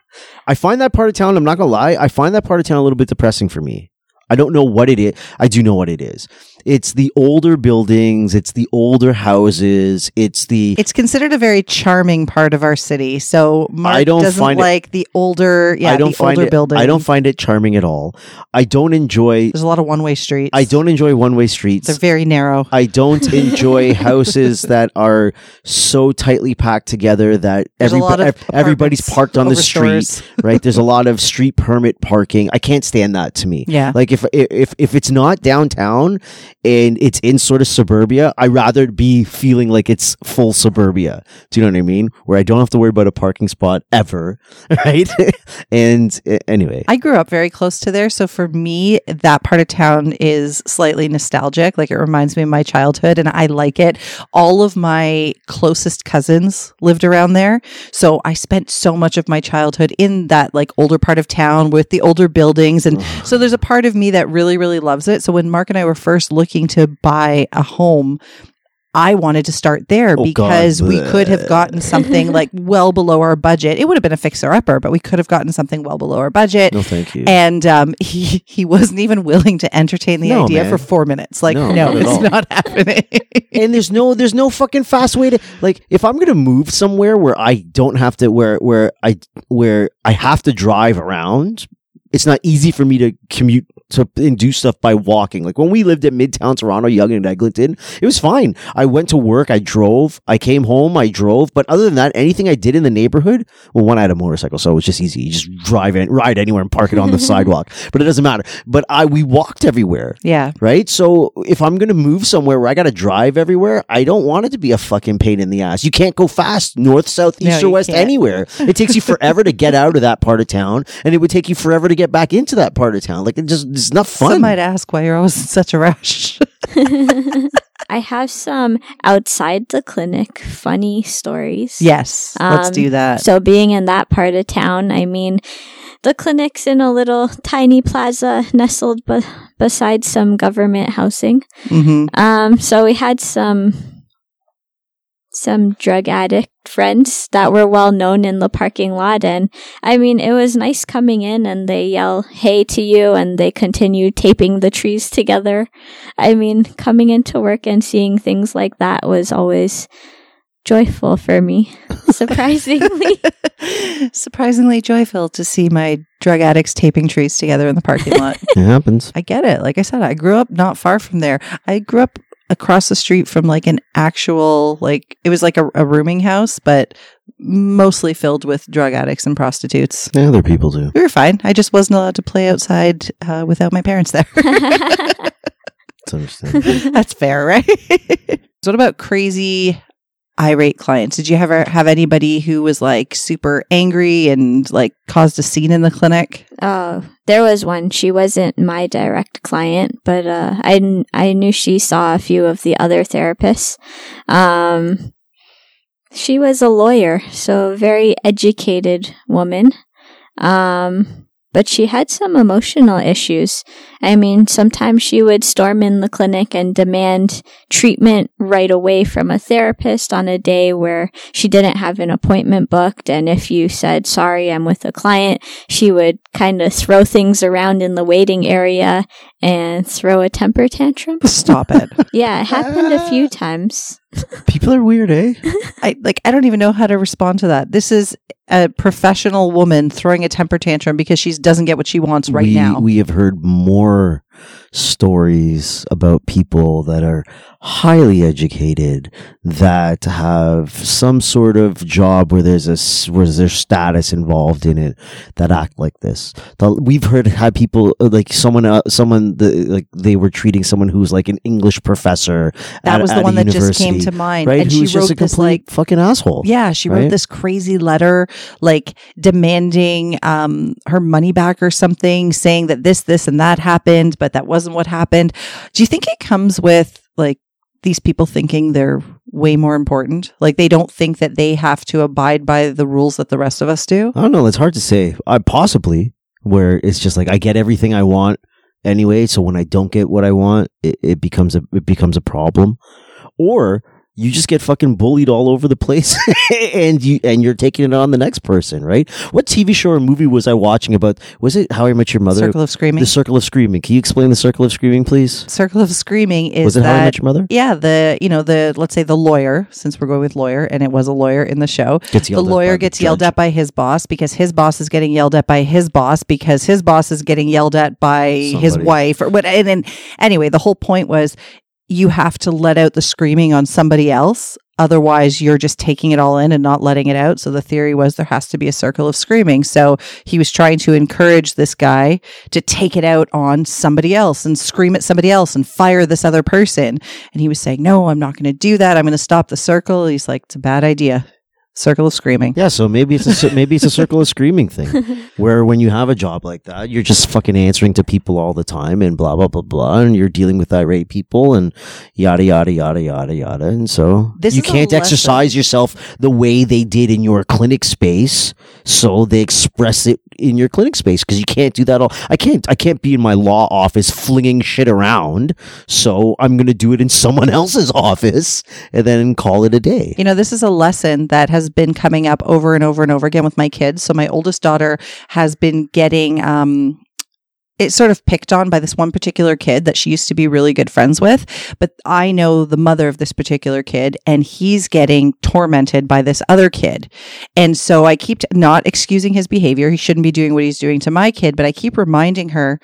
I find that part of town. I'm not gonna lie. I find that part of town a little bit depressing for me. I don't know what it is. I do know what it is. It's the older buildings. It's the older houses. It's the. It's considered a very charming part of our city. So Mark I don't doesn't find it- like the older, yeah, I don't the older it. buildings. I don't find it charming at all. I don't enjoy. There's a lot of one way streets. I don't enjoy one way streets. They're very narrow. I don't enjoy houses that are so tightly packed together that There's a everybo- lot of ev- everybody's parked on the street, stores. right? There's a lot of street permit parking. I can't stand that to me. Yeah. Like if if if it's not downtown and it's in sort of suburbia, I'd rather be feeling like it's full suburbia. Do you know what I mean? Where I don't have to worry about a parking spot ever, right? and uh, anyway, I grew up very close to there. So for me, that part of town is slightly nostalgic. Like it reminds me of my childhood and I like it. All of my closest cousins lived around there. So I spent so much of my childhood in that like older part of town with the older buildings. And so there's a part of me that really, really loves it. So when Mark and I were first looking to buy a home, I wanted to start there Oh, God. because we could have gotten something like well below our budget. It would have been a fixer upper, but we could have gotten something well below our budget. no, thank you. And um, he he wasn't even willing to entertain the No, idea man. for four minutes. Like, No, no, not it's not happening. and there's no there's no fucking fast way to like if I'm gonna move somewhere where I don't have to where where I where I have to drive around. It's not easy for me to commute to and do stuff by walking. Like when we lived at Midtown Toronto, Yonge and Eglinton, it was fine. I went to work, I drove, I came home, I drove. But other than that, anything I did in the neighborhood, well, one I had a motorcycle, so it was just easy. You just drive in, ride anywhere and park it on the sidewalk. But it doesn't matter. But I we walked everywhere yeah. right? So if I'm going to move somewhere where I got to drive everywhere, I don't want it to be a fucking pain in the ass. You can't go fast north, south, No, east, or west can't. anywhere. It takes you forever to get out of that part of town, and it would take you forever to get back into that part of town. Like it just it's not Some fun. might ask why you're always in such a rush. I have some outside the clinic funny stories. yes. let's Um, do that. So being in that part of town, I mean, the clinic's in a little tiny plaza nestled be- beside some government housing. hmm Um, so we had some some drug addict friends that were well known in the parking lot and I mean it was nice coming in and they yell hey to you and they continue taping the trees together. I mean coming into work and seeing things like that was always joyful for me, surprisingly. Surprisingly joyful to see my drug addicts taping trees together in the parking lot. It happens. I get it. Like I said, I grew up not far from there. I grew up across the street from like an actual, like, it was like a, a rooming house, but mostly filled with drug addicts and prostitutes. Yeah, other people do. We were fine. I just wasn't allowed to play outside uh, without my parents there. It's understandable. That's fair, right? so what about crazy irate clients? Did you ever have anybody who was like super angry and like caused a scene in the clinic? Oh, there was one. She wasn't my direct client, but uh, I I knew she saw a few of the other therapists. Um, she was a lawyer, so very educated woman. Um, but she had some emotional issues. I mean, sometimes she would storm in the clinic and demand treatment right away from a therapist on a day where she didn't have an appointment booked. And if you said, sorry, I'm with a client, she would kind of throw things around in the waiting area and throw a temper tantrum. Stop it. Yeah, it happened a few times. people are weird, eh? I like I don't even know how to respond to that. This is a professional woman throwing a temper tantrum because she doesn't get what she wants right we, now. We have heard more stories about people that are highly educated that have some sort of job where there's a where there's status involved in it that act like this. We've heard had people uh, like someone uh, someone the, like they were treating someone who's like an English professor. that at- was the one that just came to mind. right? And who's she just wrote a this like fucking asshole. Yeah, she wrote right? this crazy letter, like demanding um, her money back or something, saying that this, this, and that happened, but that wasn't what happened. Do you think it comes with like these people thinking they're way more important? Like they don't think that they have to abide by the rules that the rest of us do? I don't know. It's hard to say. I possibly where it's just like I get everything I want anyway. So when I don't get what I want, it, it becomes a it becomes a problem. Or you just get fucking bullied all over the place, and you and you're taking it on the next person, right? What TV show or movie was I watching about? Was it How I Met Your Mother? Circle of Screaming. the Circle of Screaming. Can you explain the Circle of Screaming, please? Circle of Screaming is was it How I Met Your Mother? yeah, the you know the let's say the lawyer, since we're going with lawyer, and it was a lawyer in the show. The yelled at by lawyer the gets yelled at by his boss because his boss is getting yelled at by his boss because his boss is getting yelled at by his wife or what. And then anyway, the whole point was you have to let out the screaming on somebody else. Otherwise, you're just taking it all in and not letting it out. So the theory was there has to be a circle of screaming. So he was trying to encourage this guy to take it out on somebody else and scream at somebody else and fire this other person. And he was saying, No, I'm not going to do that. I'm going to stop the circle. He's like, It's a bad idea. Circle of screaming. Yeah, so maybe it's a maybe it's a circle of screaming thing, where when you have a job like that, you're just fucking answering to people all the time and blah blah blah blah, and you're dealing with irate people and yada yada yada yada yada, and so This you is a can't lesson. exercise yourself the way they did in your clinic space, so they express it in your clinic space because you can't do that all. I can't I can't be in my law office flinging shit around, so I'm gonna do it in someone else's office and then call it a day. You know, this is a lesson that has been coming up over and over and over again with my kids. So my oldest daughter has been getting um it's sort of picked on by this one particular kid that she used to be really good friends with. But I know the mother of this particular kid, and he's getting tormented by this other kid. And so I keep not excusing his behavior. He shouldn't be doing what he's doing to my kid, but I keep reminding her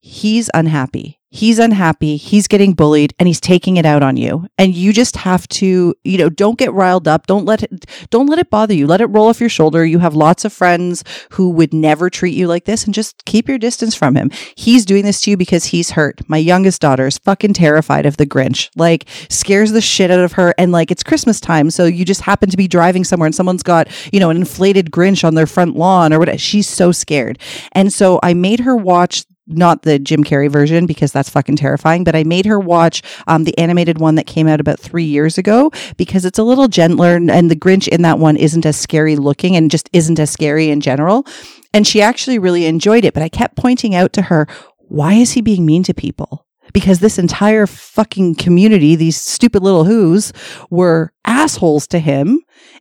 he's unhappy. He's unhappy. He's getting bullied and he's taking it out on you. And you just have to, you know, don't get riled up. Don't let it, don't let it bother you. Let it roll off your shoulder. You have lots of friends who would never treat you like this and just keep your distance from him. He's doing this to you because he's hurt. My youngest daughter is fucking terrified of the Grinch. Like scares the shit out of her. And like it's Christmas time. So you just happen to be driving somewhere and someone's got, you know, an inflated Grinch on their front lawn or whatever. She's so scared. And so I made her watch not the Jim Carrey version because that's fucking terrifying, but I made her watch um, the animated one that came out about three years ago because it's a little gentler and, and the Grinch in that one isn't as scary looking and just isn't as scary in general. And she actually really enjoyed it, but I kept pointing out to her, why is he being mean to people? Because this entire fucking community, these stupid little who's, were assholes to him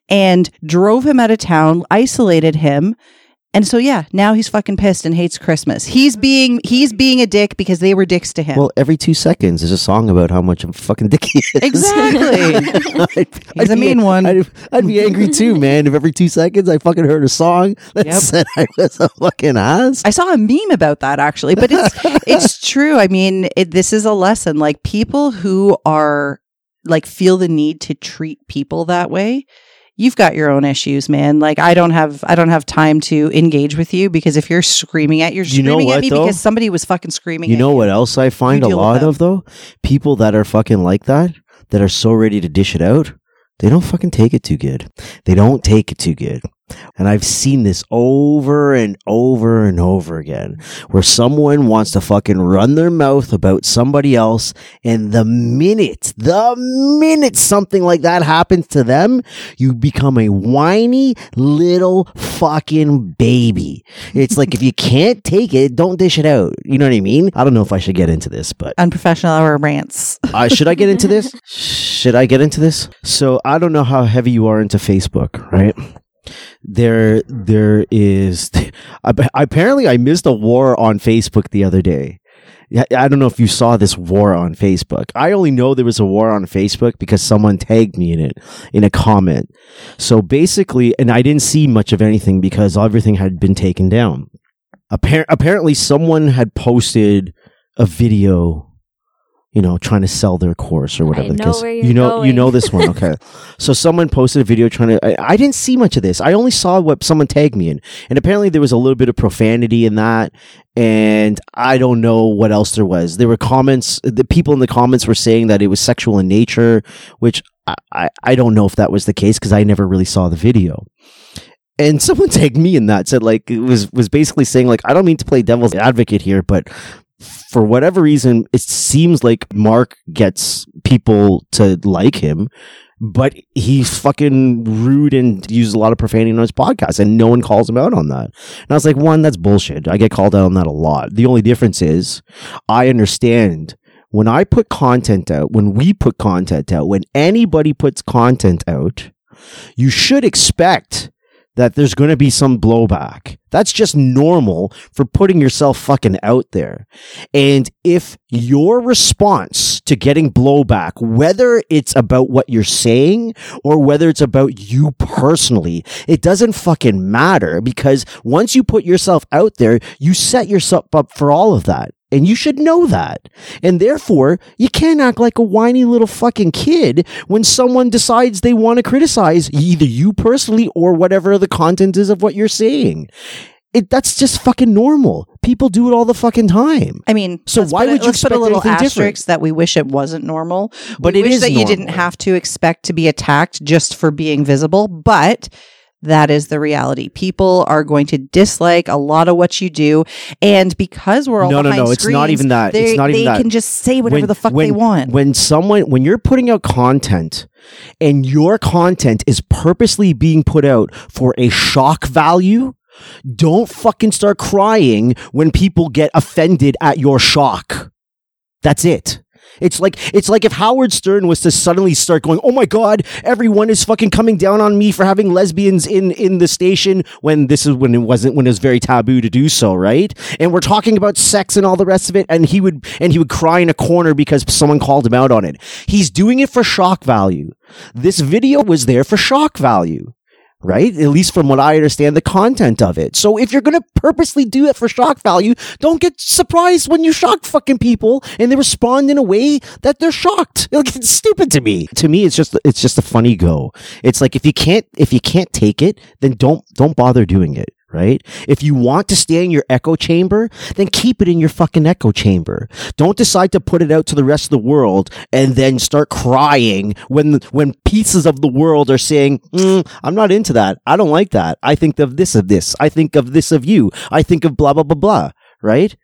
and drove him out of town, isolated him, And so yeah, now he's fucking pissed and hates Christmas. He's being he's being a dick because they were dicks to him. Well, every two seconds there's a song about how much I'm fucking dick he is. exactly. I'd, He's a be- mean one. I'd, I'd be angry too, man. If every two seconds I fucking heard a song that Yep. said I was a fucking ass. I saw a meme about that actually, but it's it's true. I mean, it, this is a lesson. Like people who are like feel the need to treat people that way. You've got your own issues, man. Like I don't have I don't have time to engage with you because if you're screaming at you're You screaming what, at me though? because somebody was fucking screaming. You know what else I find a lot of though? People that are fucking like that, that are so ready to dish it out, they don't fucking take it too good. They don't take it too good. And I've seen this over and over and over again where someone wants to fucking run their mouth about somebody else and the minute, the minute something like that happens to them, you become a whiny little fucking baby. It's like if you can't take it, don't dish it out. You know what I mean? I don't know if I should get into this, but Unprofessional hour rants. uh, should I get into this? Should I get into this? So I don't know how heavy you are into Facebook, right? There, there is. Apparently, I missed a war on Facebook the other day. I don't know if you saw this war on Facebook. I only know there was a war on Facebook because someone tagged me in it in a comment. So basically, and I didn't see much of anything because everything had been taken down. Appar- apparently, someone had posted a video you know, trying to sell their course or whatever. know the case. where you know, you know this one. Okay, so someone posted a video trying to. I, I didn't see much of this. I only saw what someone tagged me in, and apparently there was a little bit of profanity in that, and I don't know what else there was. There were comments. The people in the comments were saying that it was sexual in nature, which I I, I don't know if that was the case because I never really saw the video. And someone tagged me in that said like it was was basically saying like I don't mean to play devil's advocate here, but for whatever reason, it seems like Mark gets people to like him, but he's fucking rude and uses a lot of profanity on his podcast, and no one calls him out on that. And I was like, one, that's bullshit. I get called out on that a lot. The only difference is I understand when I put content out, when we put content out, when anybody puts content out, you should expect that there's going to be some blowback. That's just normal for putting yourself fucking out there. And if your response to getting blowback, whether it's about what you're saying or whether it's about you personally, it doesn't fucking matter because once you put yourself out there, you set yourself up for all of that. And you should know that. And therefore, you can't act like a whiny little fucking kid when someone decides they want to criticize either you personally or whatever the content is of what you're saying. It, that's just fucking normal. People do it all the fucking time. I mean, So why put a- would you let's put a little anything different? asterisk that we wish it wasn't normal, But we it wish is that you didn't have to expect to be attacked just for being visible. But that is the reality. People are going to dislike a lot of what you do, and because we're all No, no, no, it's not even that. It's they- not even they that. can just say whatever When- the fuck when- they want. When someone, when you're putting out content and your content is purposely being put out for a shock value, don't fucking start crying when people get offended at your shock. That's it. It's like it's like if Howard Stern was to suddenly start going, "Oh my god, everyone is fucking coming down on me for having lesbians in in the station when this is when it wasn't when it was very taboo to do so, right? And we're talking about sex and all the rest of it and he would and he would cry in a corner because someone called him out on it. He's doing it for shock value. This video was there for shock value right? At least from what I understand the content of it. So if you're going to purposely do it for shock value, don't get surprised when you shock fucking people and they respond in a way that they're shocked. It's stupid to me. To me, it's just, it's just a funny go. It's like, if you can't, if you can't take it, then don't, don't bother doing it. Right? If you want to stay in your echo chamber, then keep it in your fucking echo chamber. Don't decide to put it out to the rest of the world and then start crying when when pieces of the world are saying, "Mm, "I'm not into that. I don't like that. I think of this of this. I think of this of you. I think of blah blah blah blah." Right?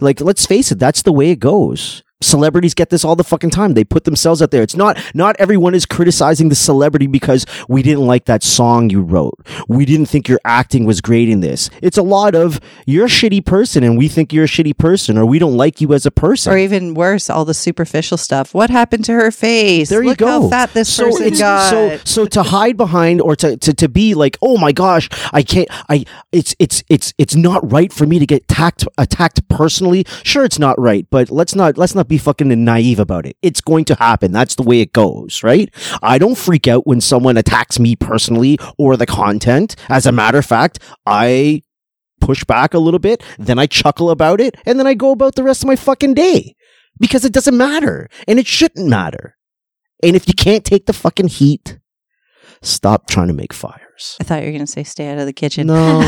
Like, let's face it. That's the way it goes. Celebrities get this all the fucking time. They put themselves out there. It's not not everyone is criticizing the celebrity because we didn't like that song you wrote. We didn't think your acting was great in this. It's a lot of you're a shitty person and we think you're a shitty person or we don't like you as a person. Or even worse, all the superficial stuff. What happened to her face? There you Look go. how fat this person it's- got. So so to hide behind or to, to to be like, oh my gosh, I can't. I it's it's it's it's not right for me to get attacked attacked personally. Sure, it's not right, but let's not let's not be fucking naive about it. It's going to happen. That's the way it goes, right? I don't freak out when someone attacks me personally or the content. As a matter of fact, I push back a little bit, then I chuckle about it, and then I go about the rest of my fucking day because it doesn't matter and it shouldn't matter. And if you can't take the fucking heat, stop trying to make fires. I thought you were going to say stay out of the kitchen. No,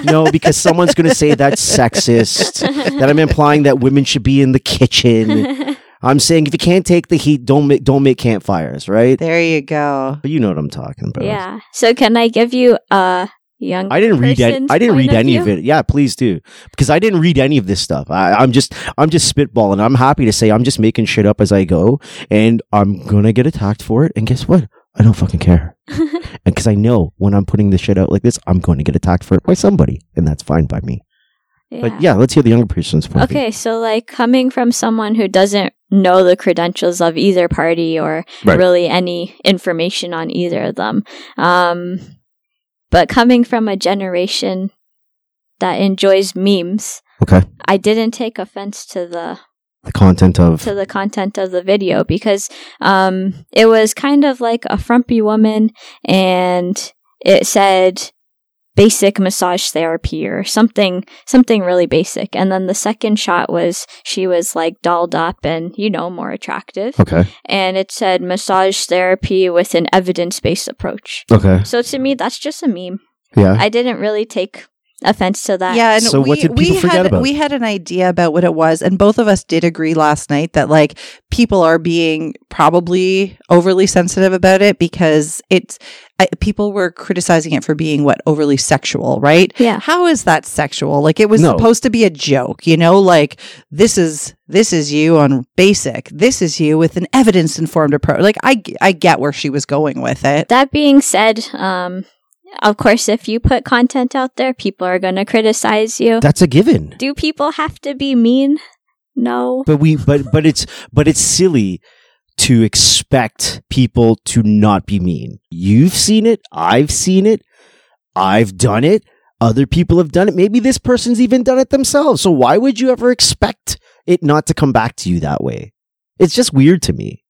no, because someone's going to say that's sexist, that I'm implying that women should be in the kitchen. I'm saying if you can't take the heat, don't make, don't make campfires, right? There you go. But you know what I'm talking about. yeah. So can I give you a young I didn't read any, I didn't point read any view? of it. Yeah, please do. Because I didn't read any of this stuff. I, I'm just I'm just spitballing. I'm happy to say I'm just making shit up as I go and I'm gonna get attacked for it. And guess what? I don't fucking care. and because I know when I'm putting this shit out like this, I'm going to get attacked for it by somebody. And that's fine by me. But yeah, let's hear the younger person's point. Okay, so like coming from someone who doesn't know the credentials of either party or Right. really any information on either of them, um, but coming from a generation that enjoys memes, Okay. I didn't take offense to the The content of to the content of the video because um, it was kind of like a frumpy woman and it said basic massage therapy or something something really basic and then the second shot was she was like dolled up and you know more attractive Okay. and it said massage therapy with an evidence-based approach Okay. so to me that's just a meme Yeah. i didn't really take offense to that Yeah, and So we, what did we people forget had about? we had an idea about what it was, and both of us did agree last night that like people are being probably overly sensitive about it because it's I, people were criticizing it for being what overly sexual, right? yeah How is that sexual? Like it was No. supposed to be a joke, you know, like this is this is you on basic. This is you with an evidence informed approach. Like I I get where she was going with it. That being said, um, of course, if you put content out there, people are going to criticize you. That's a given. Do people have to be mean? No. But we but but it's but it's silly to expect people to not be mean. You've seen it, I've seen it, I've done it, other people have done it. Maybe this person's even done it themselves. So why would you ever expect it not to come back to you that way? It's just weird to me.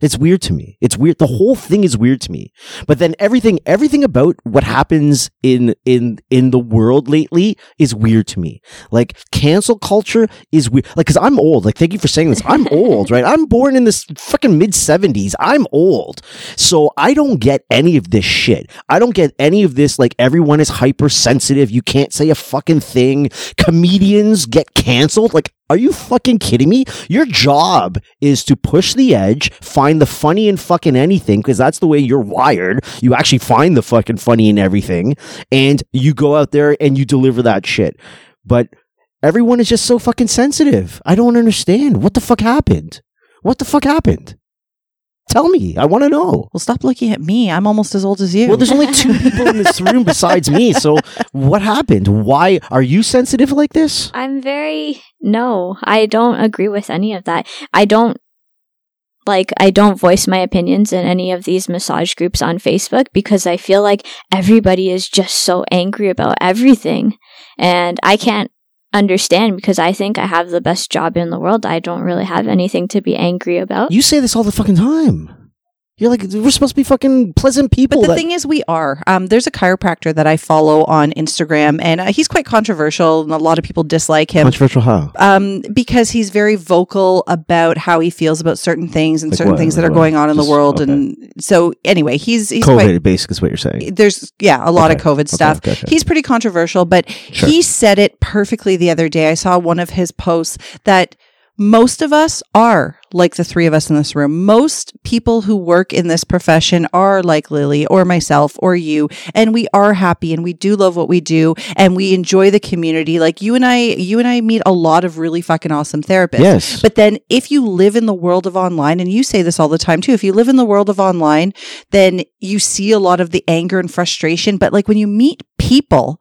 It's weird to me. It's weird. The whole thing is weird to me. But then everything, everything about what happens in, in, in the world lately is weird to me. Like cancel culture is weird. Like, cause I'm old. Like, thank you for saying this. I'm old, right? I'm born in this fucking mid seventies. I'm old. So I don't get any of this shit. I don't get any of this. Like everyone is hypersensitive. You can't say a fucking thing. Comedians get canceled. Like, are you fucking kidding me? Your job is to push the edge, find the funny in fucking anything, because that's the way you're wired. You actually find the fucking funny in everything, and you go out there and you deliver that shit. But everyone is just so fucking sensitive. I don't understand. What the fuck happened? What the fuck happened? Tell me. I want to know. Well, stop looking at me. I'm almost as old as you. Well, there's only two people in this room besides me. So what happened? Why are you sensitive like this? I'm very, no, I don't agree with any of that. I don't, like, I don't voice my opinions in any of these massage groups on Facebook because I feel like everybody is just so angry about everything. And I can't understand because I think I have the best job in the world. I don't really have anything to be angry about. You say this all the fucking time. You're like, we're supposed to be fucking pleasant people. But the that- thing is, we are. Um, there's a chiropractor that I follow on Instagram, and uh, he's quite controversial, and a lot of people dislike him. Controversial how? Um, because he's very vocal about how he feels about certain things and Like certain what? things that are what? going on in Just- the world. okay. And so, anyway, he's he's COVID, quite. basically, is what you're saying. There's yeah, a lot Okay. of COVID stuff. Okay, gotcha. He's pretty controversial, but Sure. he said it perfectly the other day. I saw one of his posts that most of us are like the three of us in this room. Most people who work in this profession are like Lily or myself or you, and we are happy and we do love what we do and we enjoy the community. Like you and I, you and I meet a lot of really fucking awesome therapists. Yes. But then if you live in the world of online, and you say this all the time too, if you live in the world of online, then you see a lot of the anger and frustration. But like when you meet people,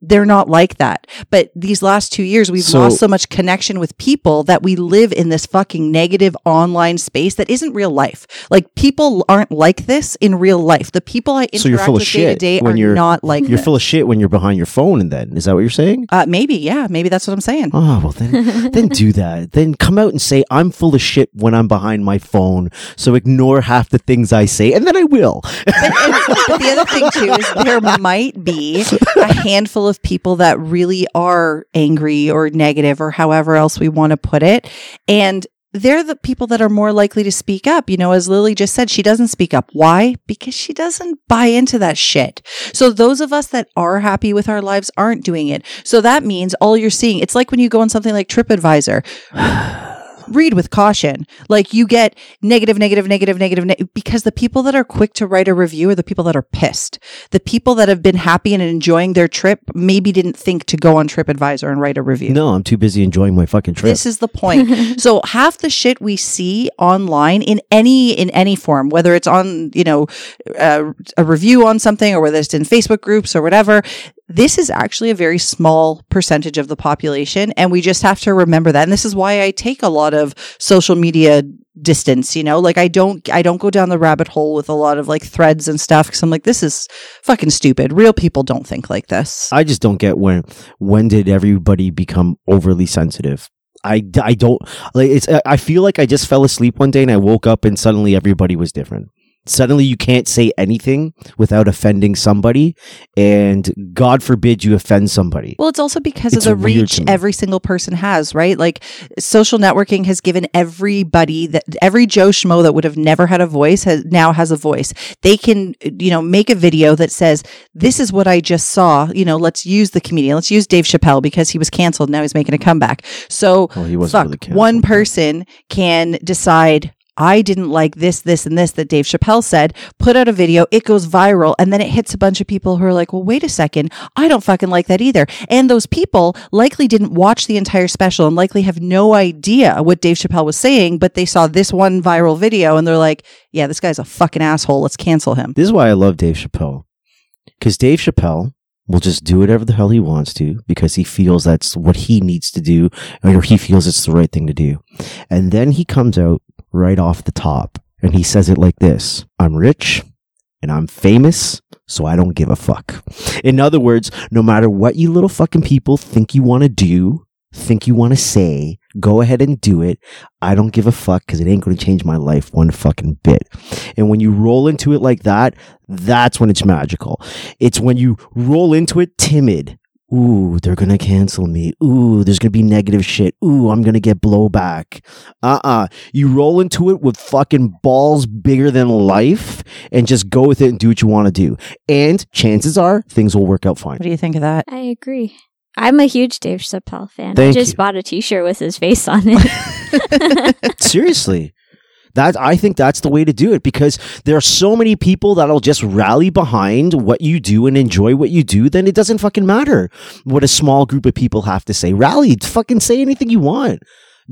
they're not like that. But these last two years, we've So- lost so much connection with people that we live in this fucking negative online space that isn't real life. Like people aren't like this in real life. The people I interact So you're full of with day to day when are you're- not like You're this. full of shit when you're behind your phone, and then is that what you're saying? uh, maybe, yeah, maybe that's what I'm saying. Oh well, then then do that. Then come out and say I'm full of shit when I'm behind my phone. So ignore half the things I say, and then I will. but, and- but the other thing too is there might be a handful of people that really are angry or negative or however else we want to put it and they're the people that are more likely to speak up. You know, as Lily just said, she doesn't speak up. Why? Because she doesn't buy into that shit. So those of us that are happy with our lives aren't doing it. So that means all you're seeing, it's like when you go on something like TripAdvisor. read with caution. Like you get negative, negative, negative, negative, ne- because the people that are quick to write a review are the people that are pissed. The people that have been happy and enjoying their trip maybe didn't think to go on TripAdvisor and write a review. no, I'm too busy enjoying my fucking trip. This is the point. so half the shit we see online in any in any form, whether it's on you know uh, a review on something or whether it's in Facebook groups or whatever, this is actually a very small percentage of the population, and we just have to remember that. And this is why I take a lot of social media distance you know like i don't i don't go down the rabbit hole with a lot of like threads and stuff because i'm like this is fucking stupid real people don't think like this I just don't get when when did everybody become overly sensitive. I, I don't like it's I feel like I just fell asleep one day and I woke up and suddenly everybody was different. Suddenly you can't say anything without offending somebody and God forbid you offend somebody. Well, it's also because It's of the reach every single person has, right? Like social networking has given everybody that every Joe Schmo that would have never had a voice has now has a voice. They can, you know, make a video that says, "This is what I just saw." You know, let's use the comedian. Let's use Dave Chappelle because he was canceled. Now he's making a comeback. So, Well, fuck, really one person can decide. I didn't like this, this, and this that Dave Chappelle said. Put out a video, it goes viral, and then it hits a bunch of people who are like, well, wait a second, I don't fucking like that either. And those people likely didn't watch the entire special and likely have no idea what Dave Chappelle was saying, but they saw this one viral video and they're like, yeah, this guy's a fucking asshole. Let's cancel him. This is why I love Dave Chappelle. Because Dave Chappelle will just do whatever the hell he wants to because he feels that's what he needs to do or he feels it's the right thing to do. And then he comes out right off the top and he says it like this I'm rich and I'm famous, so I don't give a fuck. In other words, no matter what you little fucking people think you want to do, think you want to say, go ahead and do it. I don't give a fuck because it ain't going to change my life one fucking bit. And when you roll into it like that, that's when it's magical. It's when you roll into it timid. Ooh, they're gonna cancel me. Ooh, there's gonna be negative shit. Ooh, I'm gonna get blowback. Uh-uh. You roll into it with fucking balls bigger than life and just go with it and do what you want to do. And chances are things will work out fine. What do you think of that? I agree. I'm a huge Dave Chappelle fan. Thank I just you. bought a T-shirt with his face on it. Seriously. That I think that's the way to do it because there are so many people that'll just rally behind what you do and enjoy what you do. Then it doesn't fucking matter what a small group of people have to say. Rally, fucking say anything you want.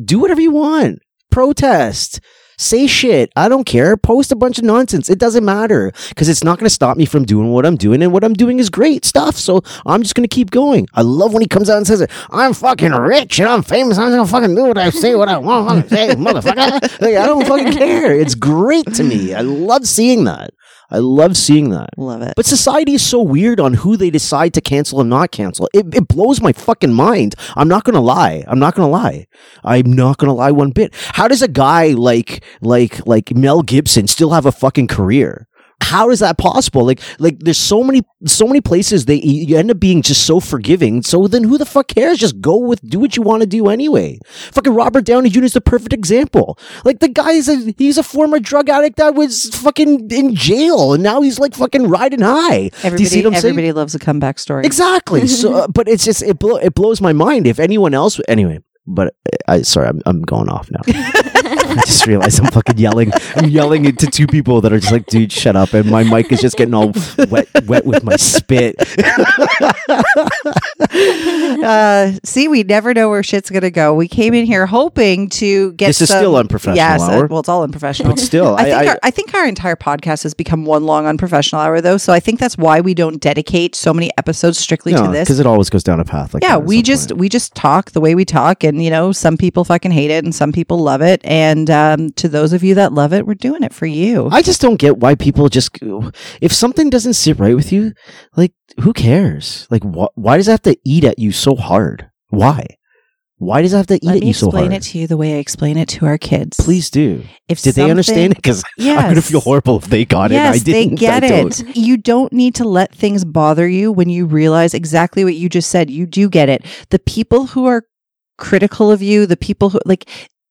Do whatever you want. Protest. Say shit. I don't care. Post a bunch of nonsense. It doesn't matter because it's not going to stop me from doing what I'm doing. And what I'm doing is great stuff. So I'm just going to keep going. I love when he comes out and says. I'm fucking rich and I'm famous. I'm going to fucking do what I say, what I want to say, motherfucker. Like, I don't fucking care. It's great to me. I love seeing that. I love seeing that. Love it. But society is so weird on who they decide to cancel and not cancel. It, it blows my fucking mind. I'm not gonna lie. I'm not gonna lie. I'm not gonna lie one bit. How does a guy like like like Mel Gibson still have a fucking career? How is that possible? Like, like there's so many, so many places they you end up being just so forgiving. So then, who the fuck cares? Just go with, do what you want to do anyway. Fucking Robert Downey Jr. is the perfect example. Like the guy is a, he's a former drug addict that was fucking in jail, and now he's like fucking riding high. Everybody, do you see what I'm saying? everybody loves a comeback story. Exactly. so, uh, but it's just it blow, it blows my mind. If anyone else, anyway, but I sorry, I'm I'm going off now. I just realized I'm fucking yelling. I'm yelling into two people that are just like, dude, shut up. And my mic is just getting all wet, wet with my spit. uh, see, we never know where shit's gonna go. We came in here hoping to get. This is some- still unprofessional Yes, uh, hour. well, it's all unprofessional. but still, I think I, our, I think our entire podcast has become one long unprofessional hour, though. So I think that's why we don't dedicate so many episodes strictly to this. because it always goes down a path like yeah, we just point. we just talk the way we talk, and you know, some people fucking hate it, and some people love it. And um, to those of you that love it, we're doing it for you. I just don't get why people just if something doesn't sit right with you, like who cares? Like wh- why does it have to eat at you so hard? Why? Why does it have to eat Let at you so hard? explain it to you the way I explain it to our kids. Please do. if Did they understand it? Because Yes. I'm gonna feel horrible if they got yes, it. I didn't. they get it. You don't need to let things bother you when you realize exactly what you just said. You do get it. The people who are critical of you, the people who like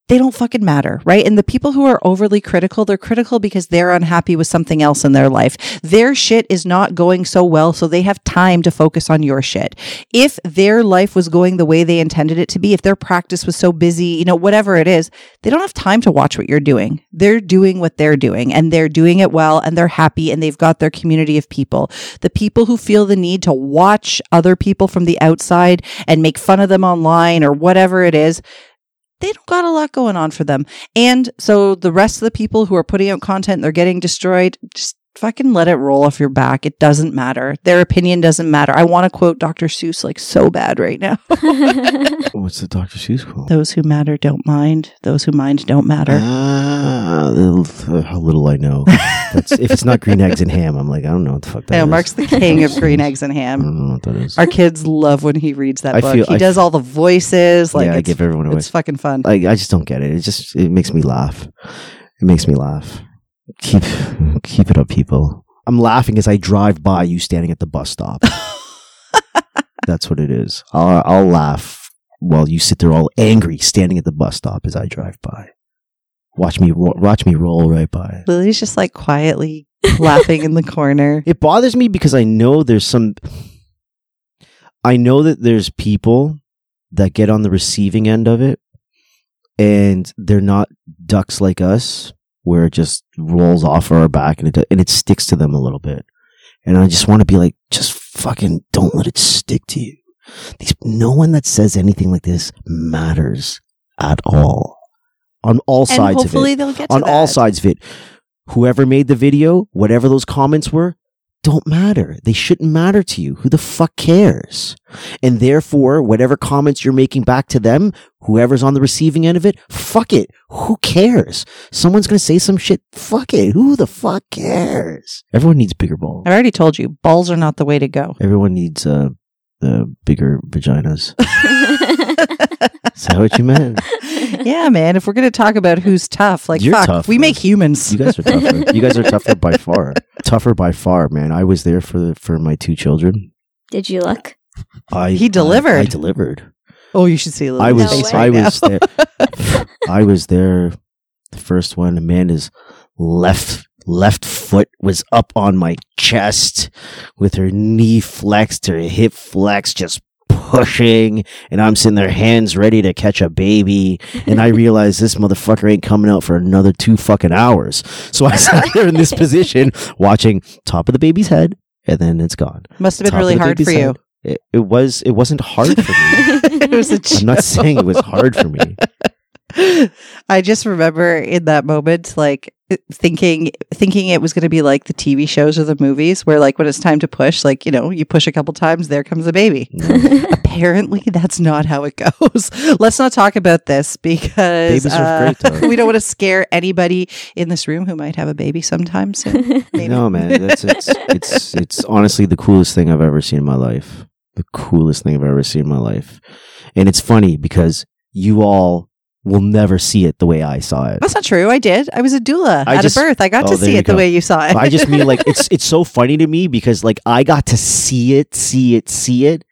they don't fucking matter, right? And the people who are overly critical, they're critical because they're unhappy with something else in their life. Their shit is not going so well, so they have time to focus on your shit. If their life was going the way they intended it to be, if their practice was so busy, you know, whatever it is, they don't have time to watch what you're doing. They're doing what they're doing and they're doing it well and they're happy and they've got their community of people. The people who feel the need to watch other people from the outside and make fun of them online or whatever it is, they don't got a lot going on for them. And so the rest of the people who are putting out content, they're getting destroyed. Just fucking let it roll off your back. It doesn't matter. Their opinion doesn't matter. I want to quote Dr. Seuss like so bad right now. What's the Dr. Seuss quote? Those who matter don't mind. Those who mind don't matter. Ah, Uh, little- how little I know. That's, if it's not green eggs and ham, I'm like, I don't know what the fuck that I is. Mark's the king of green eggs and I ham. don't know what that is. Our kids love when he reads that I book. feel- he I does all the voices. Like yeah, I give everyone away. it's fucking fun. Like I just don't get it. It just it makes me laugh. It makes me laugh. Keep keep it up, people. I'm laughing as I drive by you standing at the bus stop. That's what it is. I'll I'll laugh while you sit there all angry standing at the bus stop as I drive by. Watch me ro- watch me roll right by. Lily's just like quietly laughing in the corner. It bothers me because I know there's some. I know that there's people that get on the receiving end of it, and they're not ducks like us, where it just rolls off our back and it and it sticks to them a little bit. And I just want to be like, just fucking don't let it stick to you. These no one that says anything like this matters at all on all and sides of it they'll get to on all sides of it. Whoever made the video, whatever those comments were, don't matter. They shouldn't matter to you. Who the fuck cares? And therefore, whatever comments you're making back to them, whoever's on the receiving end of it, fuck it. Who cares? Someone's gonna say some shit. Fuck it. Who the fuck cares? Everyone needs bigger balls. I already told you, balls are not the way to go. Everyone needs uh the bigger vaginas. Is that what you meant? yeah, man. If we're gonna talk about who's tough, like You're fuck, tough, we man. make humans. You guys are tougher. you guys are tougher by far. Tougher by far, man. I was there for for my two children. Did you look? I He delivered. I, I delivered. oh, you should see Lily's I was No way. I right now. was there. I was there. The first one, Amanda's left left foot was up on my chest with her knee flexed, her hip flexed, just pushing, and I'm sitting there, hands ready to catch a baby, and I realize this motherfucker ain't coming out for another two fucking hours. So I sat there in this position, watching top of the baby's head, and then it's gone. Must have been Top really hard for you. It, it was. It wasn't hard for me. it was a I'm not saying it was hard for me. I just remember in that moment, like thinking, thinking it was going to be like the TV shows or the movies, where like when it's time to push, like you know, you push a couple times, there comes a baby. Apparently, that's not how it goes. Let's not talk about this because Babies are uh, we don't want to scare anybody in this room who might have a baby sometime soon. Maybe. No, man, that's it's it's it's honestly the coolest thing I've ever seen in my life. The coolest thing I've ever seen in my life, and it's funny because you all will never see it the way I saw it. That's not true. I did. I was a doula I at just- a birth. I got oh, to see it the way you saw it. I just mean like it's it's so funny to me because like I got to see it, see it, see it,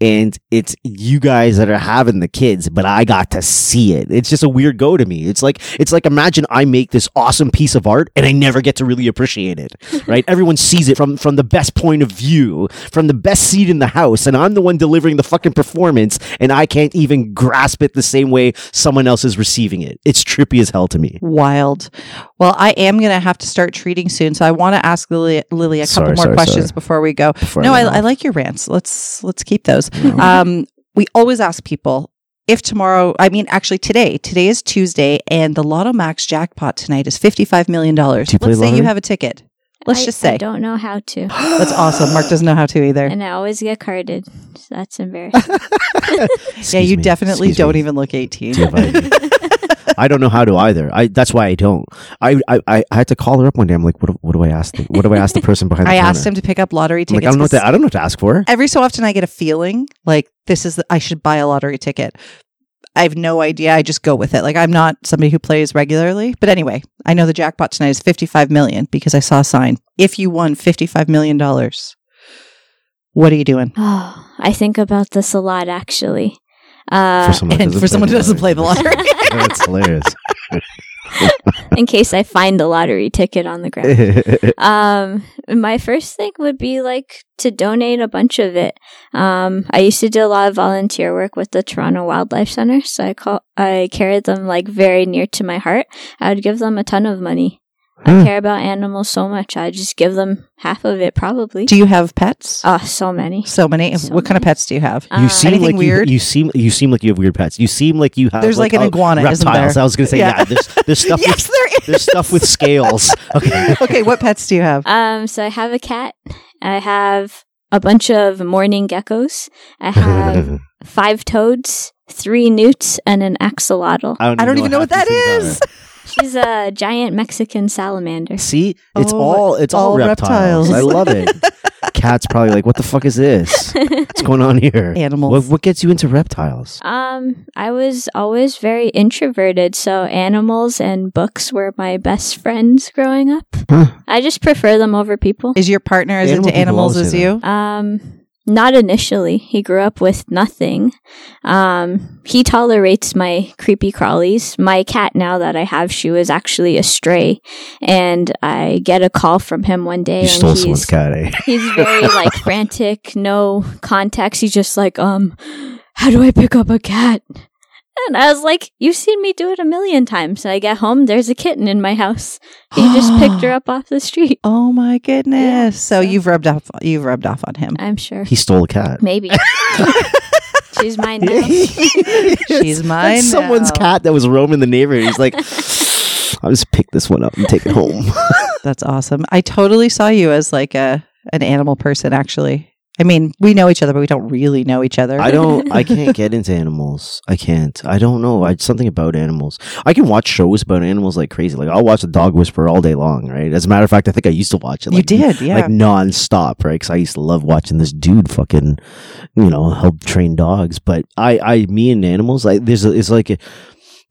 and it's you guys that are having the kids, but I got to see it. It's just a weird go to me. It's like it's like imagine I make this awesome piece of art and I never get to really appreciate it. Right? Everyone sees it from from the best point of view, from the best seat in the house, and I'm the one delivering the fucking performance, and I can't even grasp it the same way someone else is receiving it. It's trippy as hell to me. Wild. Well, I am going to have to start treating soon, so I want to ask Lily, Lily a couple Sorry, more sorry, questions sorry. before we go. Before no, I, run I like your rants. Let's let's keep those. Um, we always ask people if tomorrow, I mean, actually today, today is Tuesday, and the Lotto Max jackpot tonight is $55 million. Let's say you have a ticket. Let's I, just say. I don't know how to. That's awesome. Mark doesn't know how to either. And I always get carded. So that's embarrassing. yeah, you me. definitely Excuse don't me. even look 18. I don't know how to either. I that's why I don't. I I, I had to call her up one day. I'm like, what, do- what do I ask? The, what do I ask the person behind the I counter? asked him to pick up lottery tickets. like, I don't know what 'cause to, I don't know what to ask for. every so often I get a feeling like this is the, I should buy a lottery ticket. I have no idea. I just go with it. Like I'm not somebody who plays regularly. But anyway, I know the jackpot tonight is 55 million because I saw a sign. If you won 55 million dollars, what are you doing? oh, I think about this a lot, actually. Uh, for someone and for someone who doesn't play the lottery. that's hilarious. in case I find a lottery ticket on the ground. um, my first thing would be like to donate a bunch of it. Um, I used to do a lot of volunteer work with the Toronto Wildlife Center, so I call I carried them like very near to my heart. I would give them a ton of money. I Hmm. care about animals so much. I just give them half of it, probably. do you have pets? Oh, so many. so many. so what kind of pets do you have? you Uh, seem anything like weird? You, you seem you seem like you have weird pets. You seem like you have. There's like an oh, iguana, isn't reptiles. there? I was going to say Yeah. yeah. there's there's stuff yes, with there is. there's stuff with scales. Okay. okay, what pets do you have? Um, so I have a cat. I have a bunch of mourning geckos. I have five toads, three newts, and an axolotl. I don't, I don't even know what that is. that these things is. She's a giant Mexican salamander. See, it's Oh, all it's all, all reptiles. reptiles. I love it. Cat's probably like, what the fuck is this? What's going on here? Animals. What what gets you into reptiles? Um, I was always very introverted, so animals and books were my best friends growing up. Huh. I just prefer them over people. Is your partner as Animal into people animals always as say you? Um, not initially. He grew up with nothing. Um, he tolerates my creepy crawlies. My cat now that I have, she was actually a stray, and I get a call from him one day, You and stole he's someone's cat, eh? he's very like frantic, no context. He's just like, um, how do I pick up a cat? And I was like, you've seen me do it a million times. And I get home, there's a kitten in my house. He just picked her up off the street. Oh my goodness! Yeah, so, so- you've rubbed off you've rubbed off on him. I'm sure. He stole a cat. Maybe. She's mine now. She's mine That's someone's now. cat that was roaming the neighborhood. He's like, I'll just pick this one up and take it home. That's awesome. I totally saw you as like a an animal person. Actually, I mean, we know each other, but we don't really know each other. I don't. I can't get into animals. I can't. I don't know. I something about animals. I can watch shows about animals like crazy. Like I'll watch The Dog Whisperer all day long. Right. As a matter of fact, I think I used to watch it. you did, yeah. Like nonstop, right? Because I used to love watching this dude fucking, you know, help train dogs. But I, I, me and animals, like there's, a, it's like, a,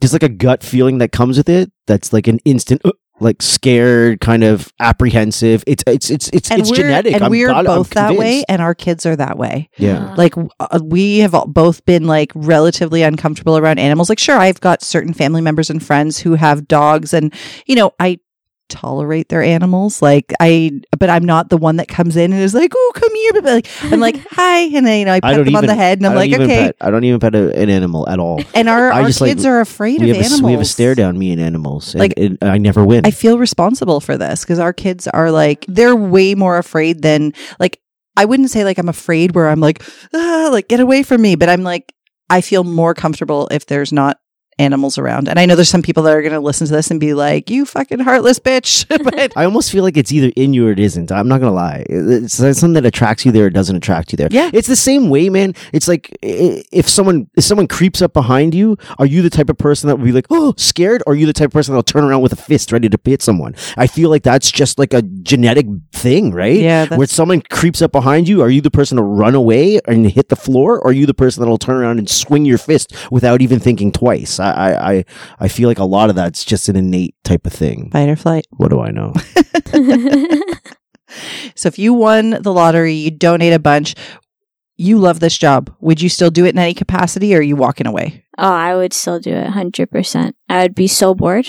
there's like a gut feeling that comes with it. That's like an instant, uh, like scared, kind of apprehensive. It's, it's, it's, it's, and it's we're, genetic. and I'm we're God- I'm both that way, and our kids are that way. Yeah. Like uh, we have all- both been like relatively uncomfortable around animals. Like, sure, I've got certain family members and friends who have dogs, and you know, I tolerate their animals. Like I, but I'm not the one that comes in and is like, "Oh, come here," but like I'm like, "Hi," and then you know, I I pet don't them on the head, and I I'm like, "Okay." Pet, I don't even pet a, an animal at all. And our, I our just, like, kids are afraid of have, a, animals. we have a stare down, me and animals. And, Like- and I never win. I feel responsible for this because our kids are like they're way more afraid than like I wouldn't say like I'm afraid where I'm like ah, like get away from me, but I'm like I feel more comfortable if there's not animals around. And I know there's some people that are going to listen to this and be like, "You fucking heartless bitch," but I almost feel like it's either in you or it isn't. I'm not gonna lie. It's, it's something that attracts you there or doesn't attract you there. Yeah. it's the same way, man. It's like if someone if someone creeps up behind you, are you the type of person that would be like, oh, scared? Or are you the type of person that'll turn around with a fist ready to hit someone? I feel like that's just like a genetic thing, right? Yeah, Where someone creeps up behind you, are you the person to run away and hit the floor, or are you the person that'll turn around and swing your fist without even thinking twice? I I I, I feel like a lot of that's just an innate type of thing. fight or flight. What do I know? So if you won the lottery, you donate a bunch. you love this job. Would you still do it in any capacity or are you walking away? Oh, I would still do it 100%. I would be so bored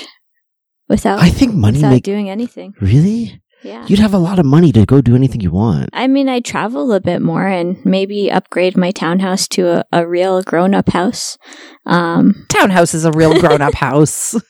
without, I think money without make doing anything. really. Yeah. You'd have a lot of money to go do anything you want. I mean, I travel a bit more and maybe upgrade my townhouse to a, a real grown up house. Um, Townhouse is a real grown up house.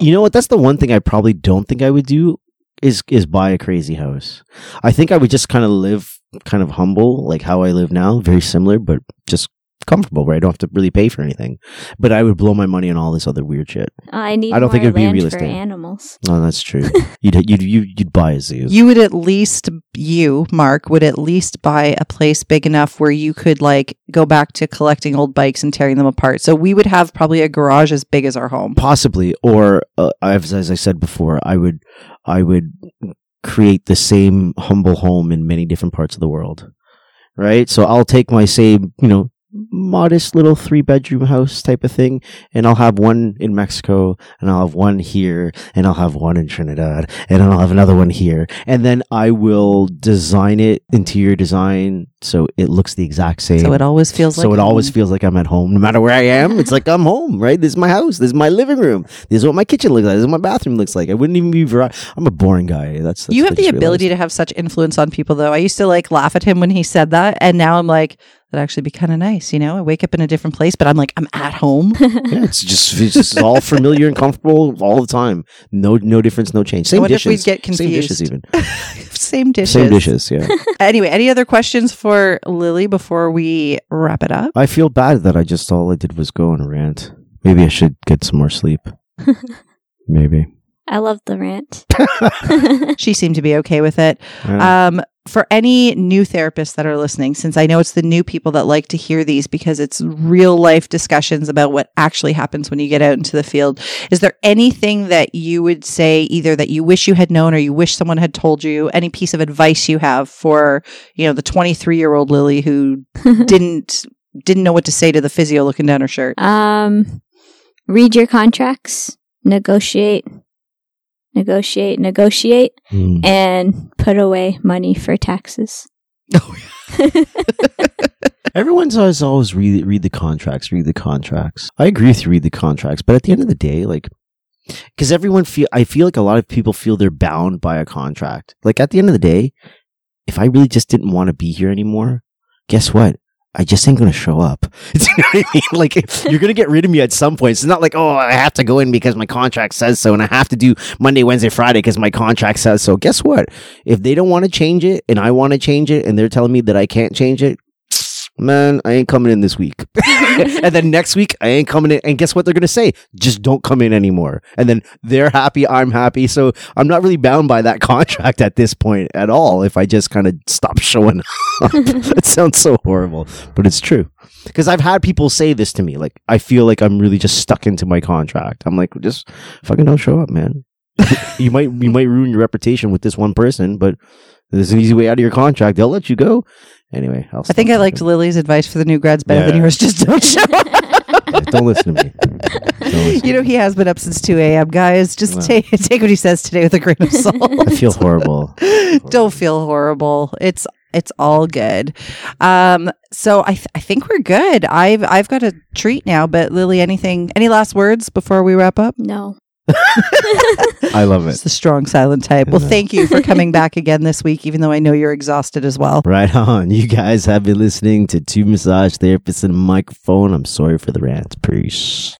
You know what? That's the one thing I probably don't think I would do is is buy a crazy house. I think I would just kind of live kind of humble, like how I live now, very similar, but just comfortable where I don't have to really pay for anything. But I would blow my money on all this other weird shit. I need I don't more think it would be real estate. animals. Oh, that's true. you'd you'd you'd, you'd buy a zoo. you would at least, you, Mark, would at least buy a place big enough where you could like go back to collecting old bikes and tearing them apart. So we would have probably a garage as big as our home. possibly or uh, as, as i said before i would i would create the same humble home in many different parts of the world right so i'll take my same you know modest little three bedroom house type of thing and i'll have one in mexico and i'll have one here and i'll have one in trinidad and i'll have another one here. And then i will design it interior design so it looks the exact same So it always feels like so it always home. feels like I'm at home, no matter where I am. It's like I'm home, right? This is my house. This is my living room. This is what my kitchen looks like. This is what my bathroom looks like. I wouldn't even be. Vari- I'm a boring guy. That's, that's you have the ability realized. to have such influence on people though. I used to like laugh at him when he said that and now I'm like that'd actually be kind of nice, you know? I wake up in a different place but I'm like I'm at home. Yeah, it's just it's just all familiar and comfortable all the time. No, no difference, no change. Same wonder if dishes. we'd get Same dishes, confused. even. Same dishes. Same dishes. Yeah. Anyway, any other questions for Lily before we wrap it up? I feel bad that I just all I did was go and rant. Maybe I should get some more sleep. Maybe. I love the rant. She seemed to be okay with it. Yeah. Um, for any new therapists that are listening, since I know it's the new people that like to hear these because it's real life discussions about what actually happens when you get out into the field, is there anything that you would say either that you wish you had known or you wish someone had told you? Any piece of advice you have for you know the twenty three year old Lily who didn't didn't know what to say to the physio looking down her shirt? um, read your contracts, negotiate, negotiate, negotiate, Mm. and put away money for taxes. Oh, Everyone's always always read read the contracts, read the contracts. I agree with you, read the contracts, but at the end of the day, like, because everyone feel, I feel like a lot of people feel they're bound by a contract. Like at the end of the day, if I really just didn't want to be here anymore, guess what? I just ain't gonna show up. You know what I mean? Like you're gonna get rid of me at some point. It's not like oh I have to go in because my contract says so, and I have to do Monday, Wednesday, Friday because my contract says so. Guess what? If they don't want to change it and I want to change it, and they're telling me that I can't change it, man, I ain't coming in this week. and then next week, I ain't coming in. And guess what they're going to say? Just don't come in anymore. And then they're happy, I'm happy. So I'm not really bound by that contract at this point at all if I just kind of stop showing up. it sounds so horrible, but it's true. Because I've had people say this to me. Like, I feel like I'm really just stuck into my contract. I'm like, just fucking don't show up, man. you might you might ruin your reputation with this one person, but there's an easy way out of your contract. They'll let you go. Anyway, I'll I think I liked. Lily's advice for the new grads better than Yeah. yours. Just don't show up. Don't listen to me. Don't listen. You know, he has been up since 2 a.m., guys. Just Wow. take, take what he says today with a grain of salt. I feel horrible. Don't feel horrible. It's it's all good. Um, so I th- I think we're good. I've I've got a treat now. But Lily, anything? Any last words before we wrap up? No. I love it. It's it. the strong silent type. Well, thank you for coming back again this week, even though I know you're exhausted as well. Right on. You guys have been listening to two massage therapists and a microphone. I'm sorry for the rant. Peace.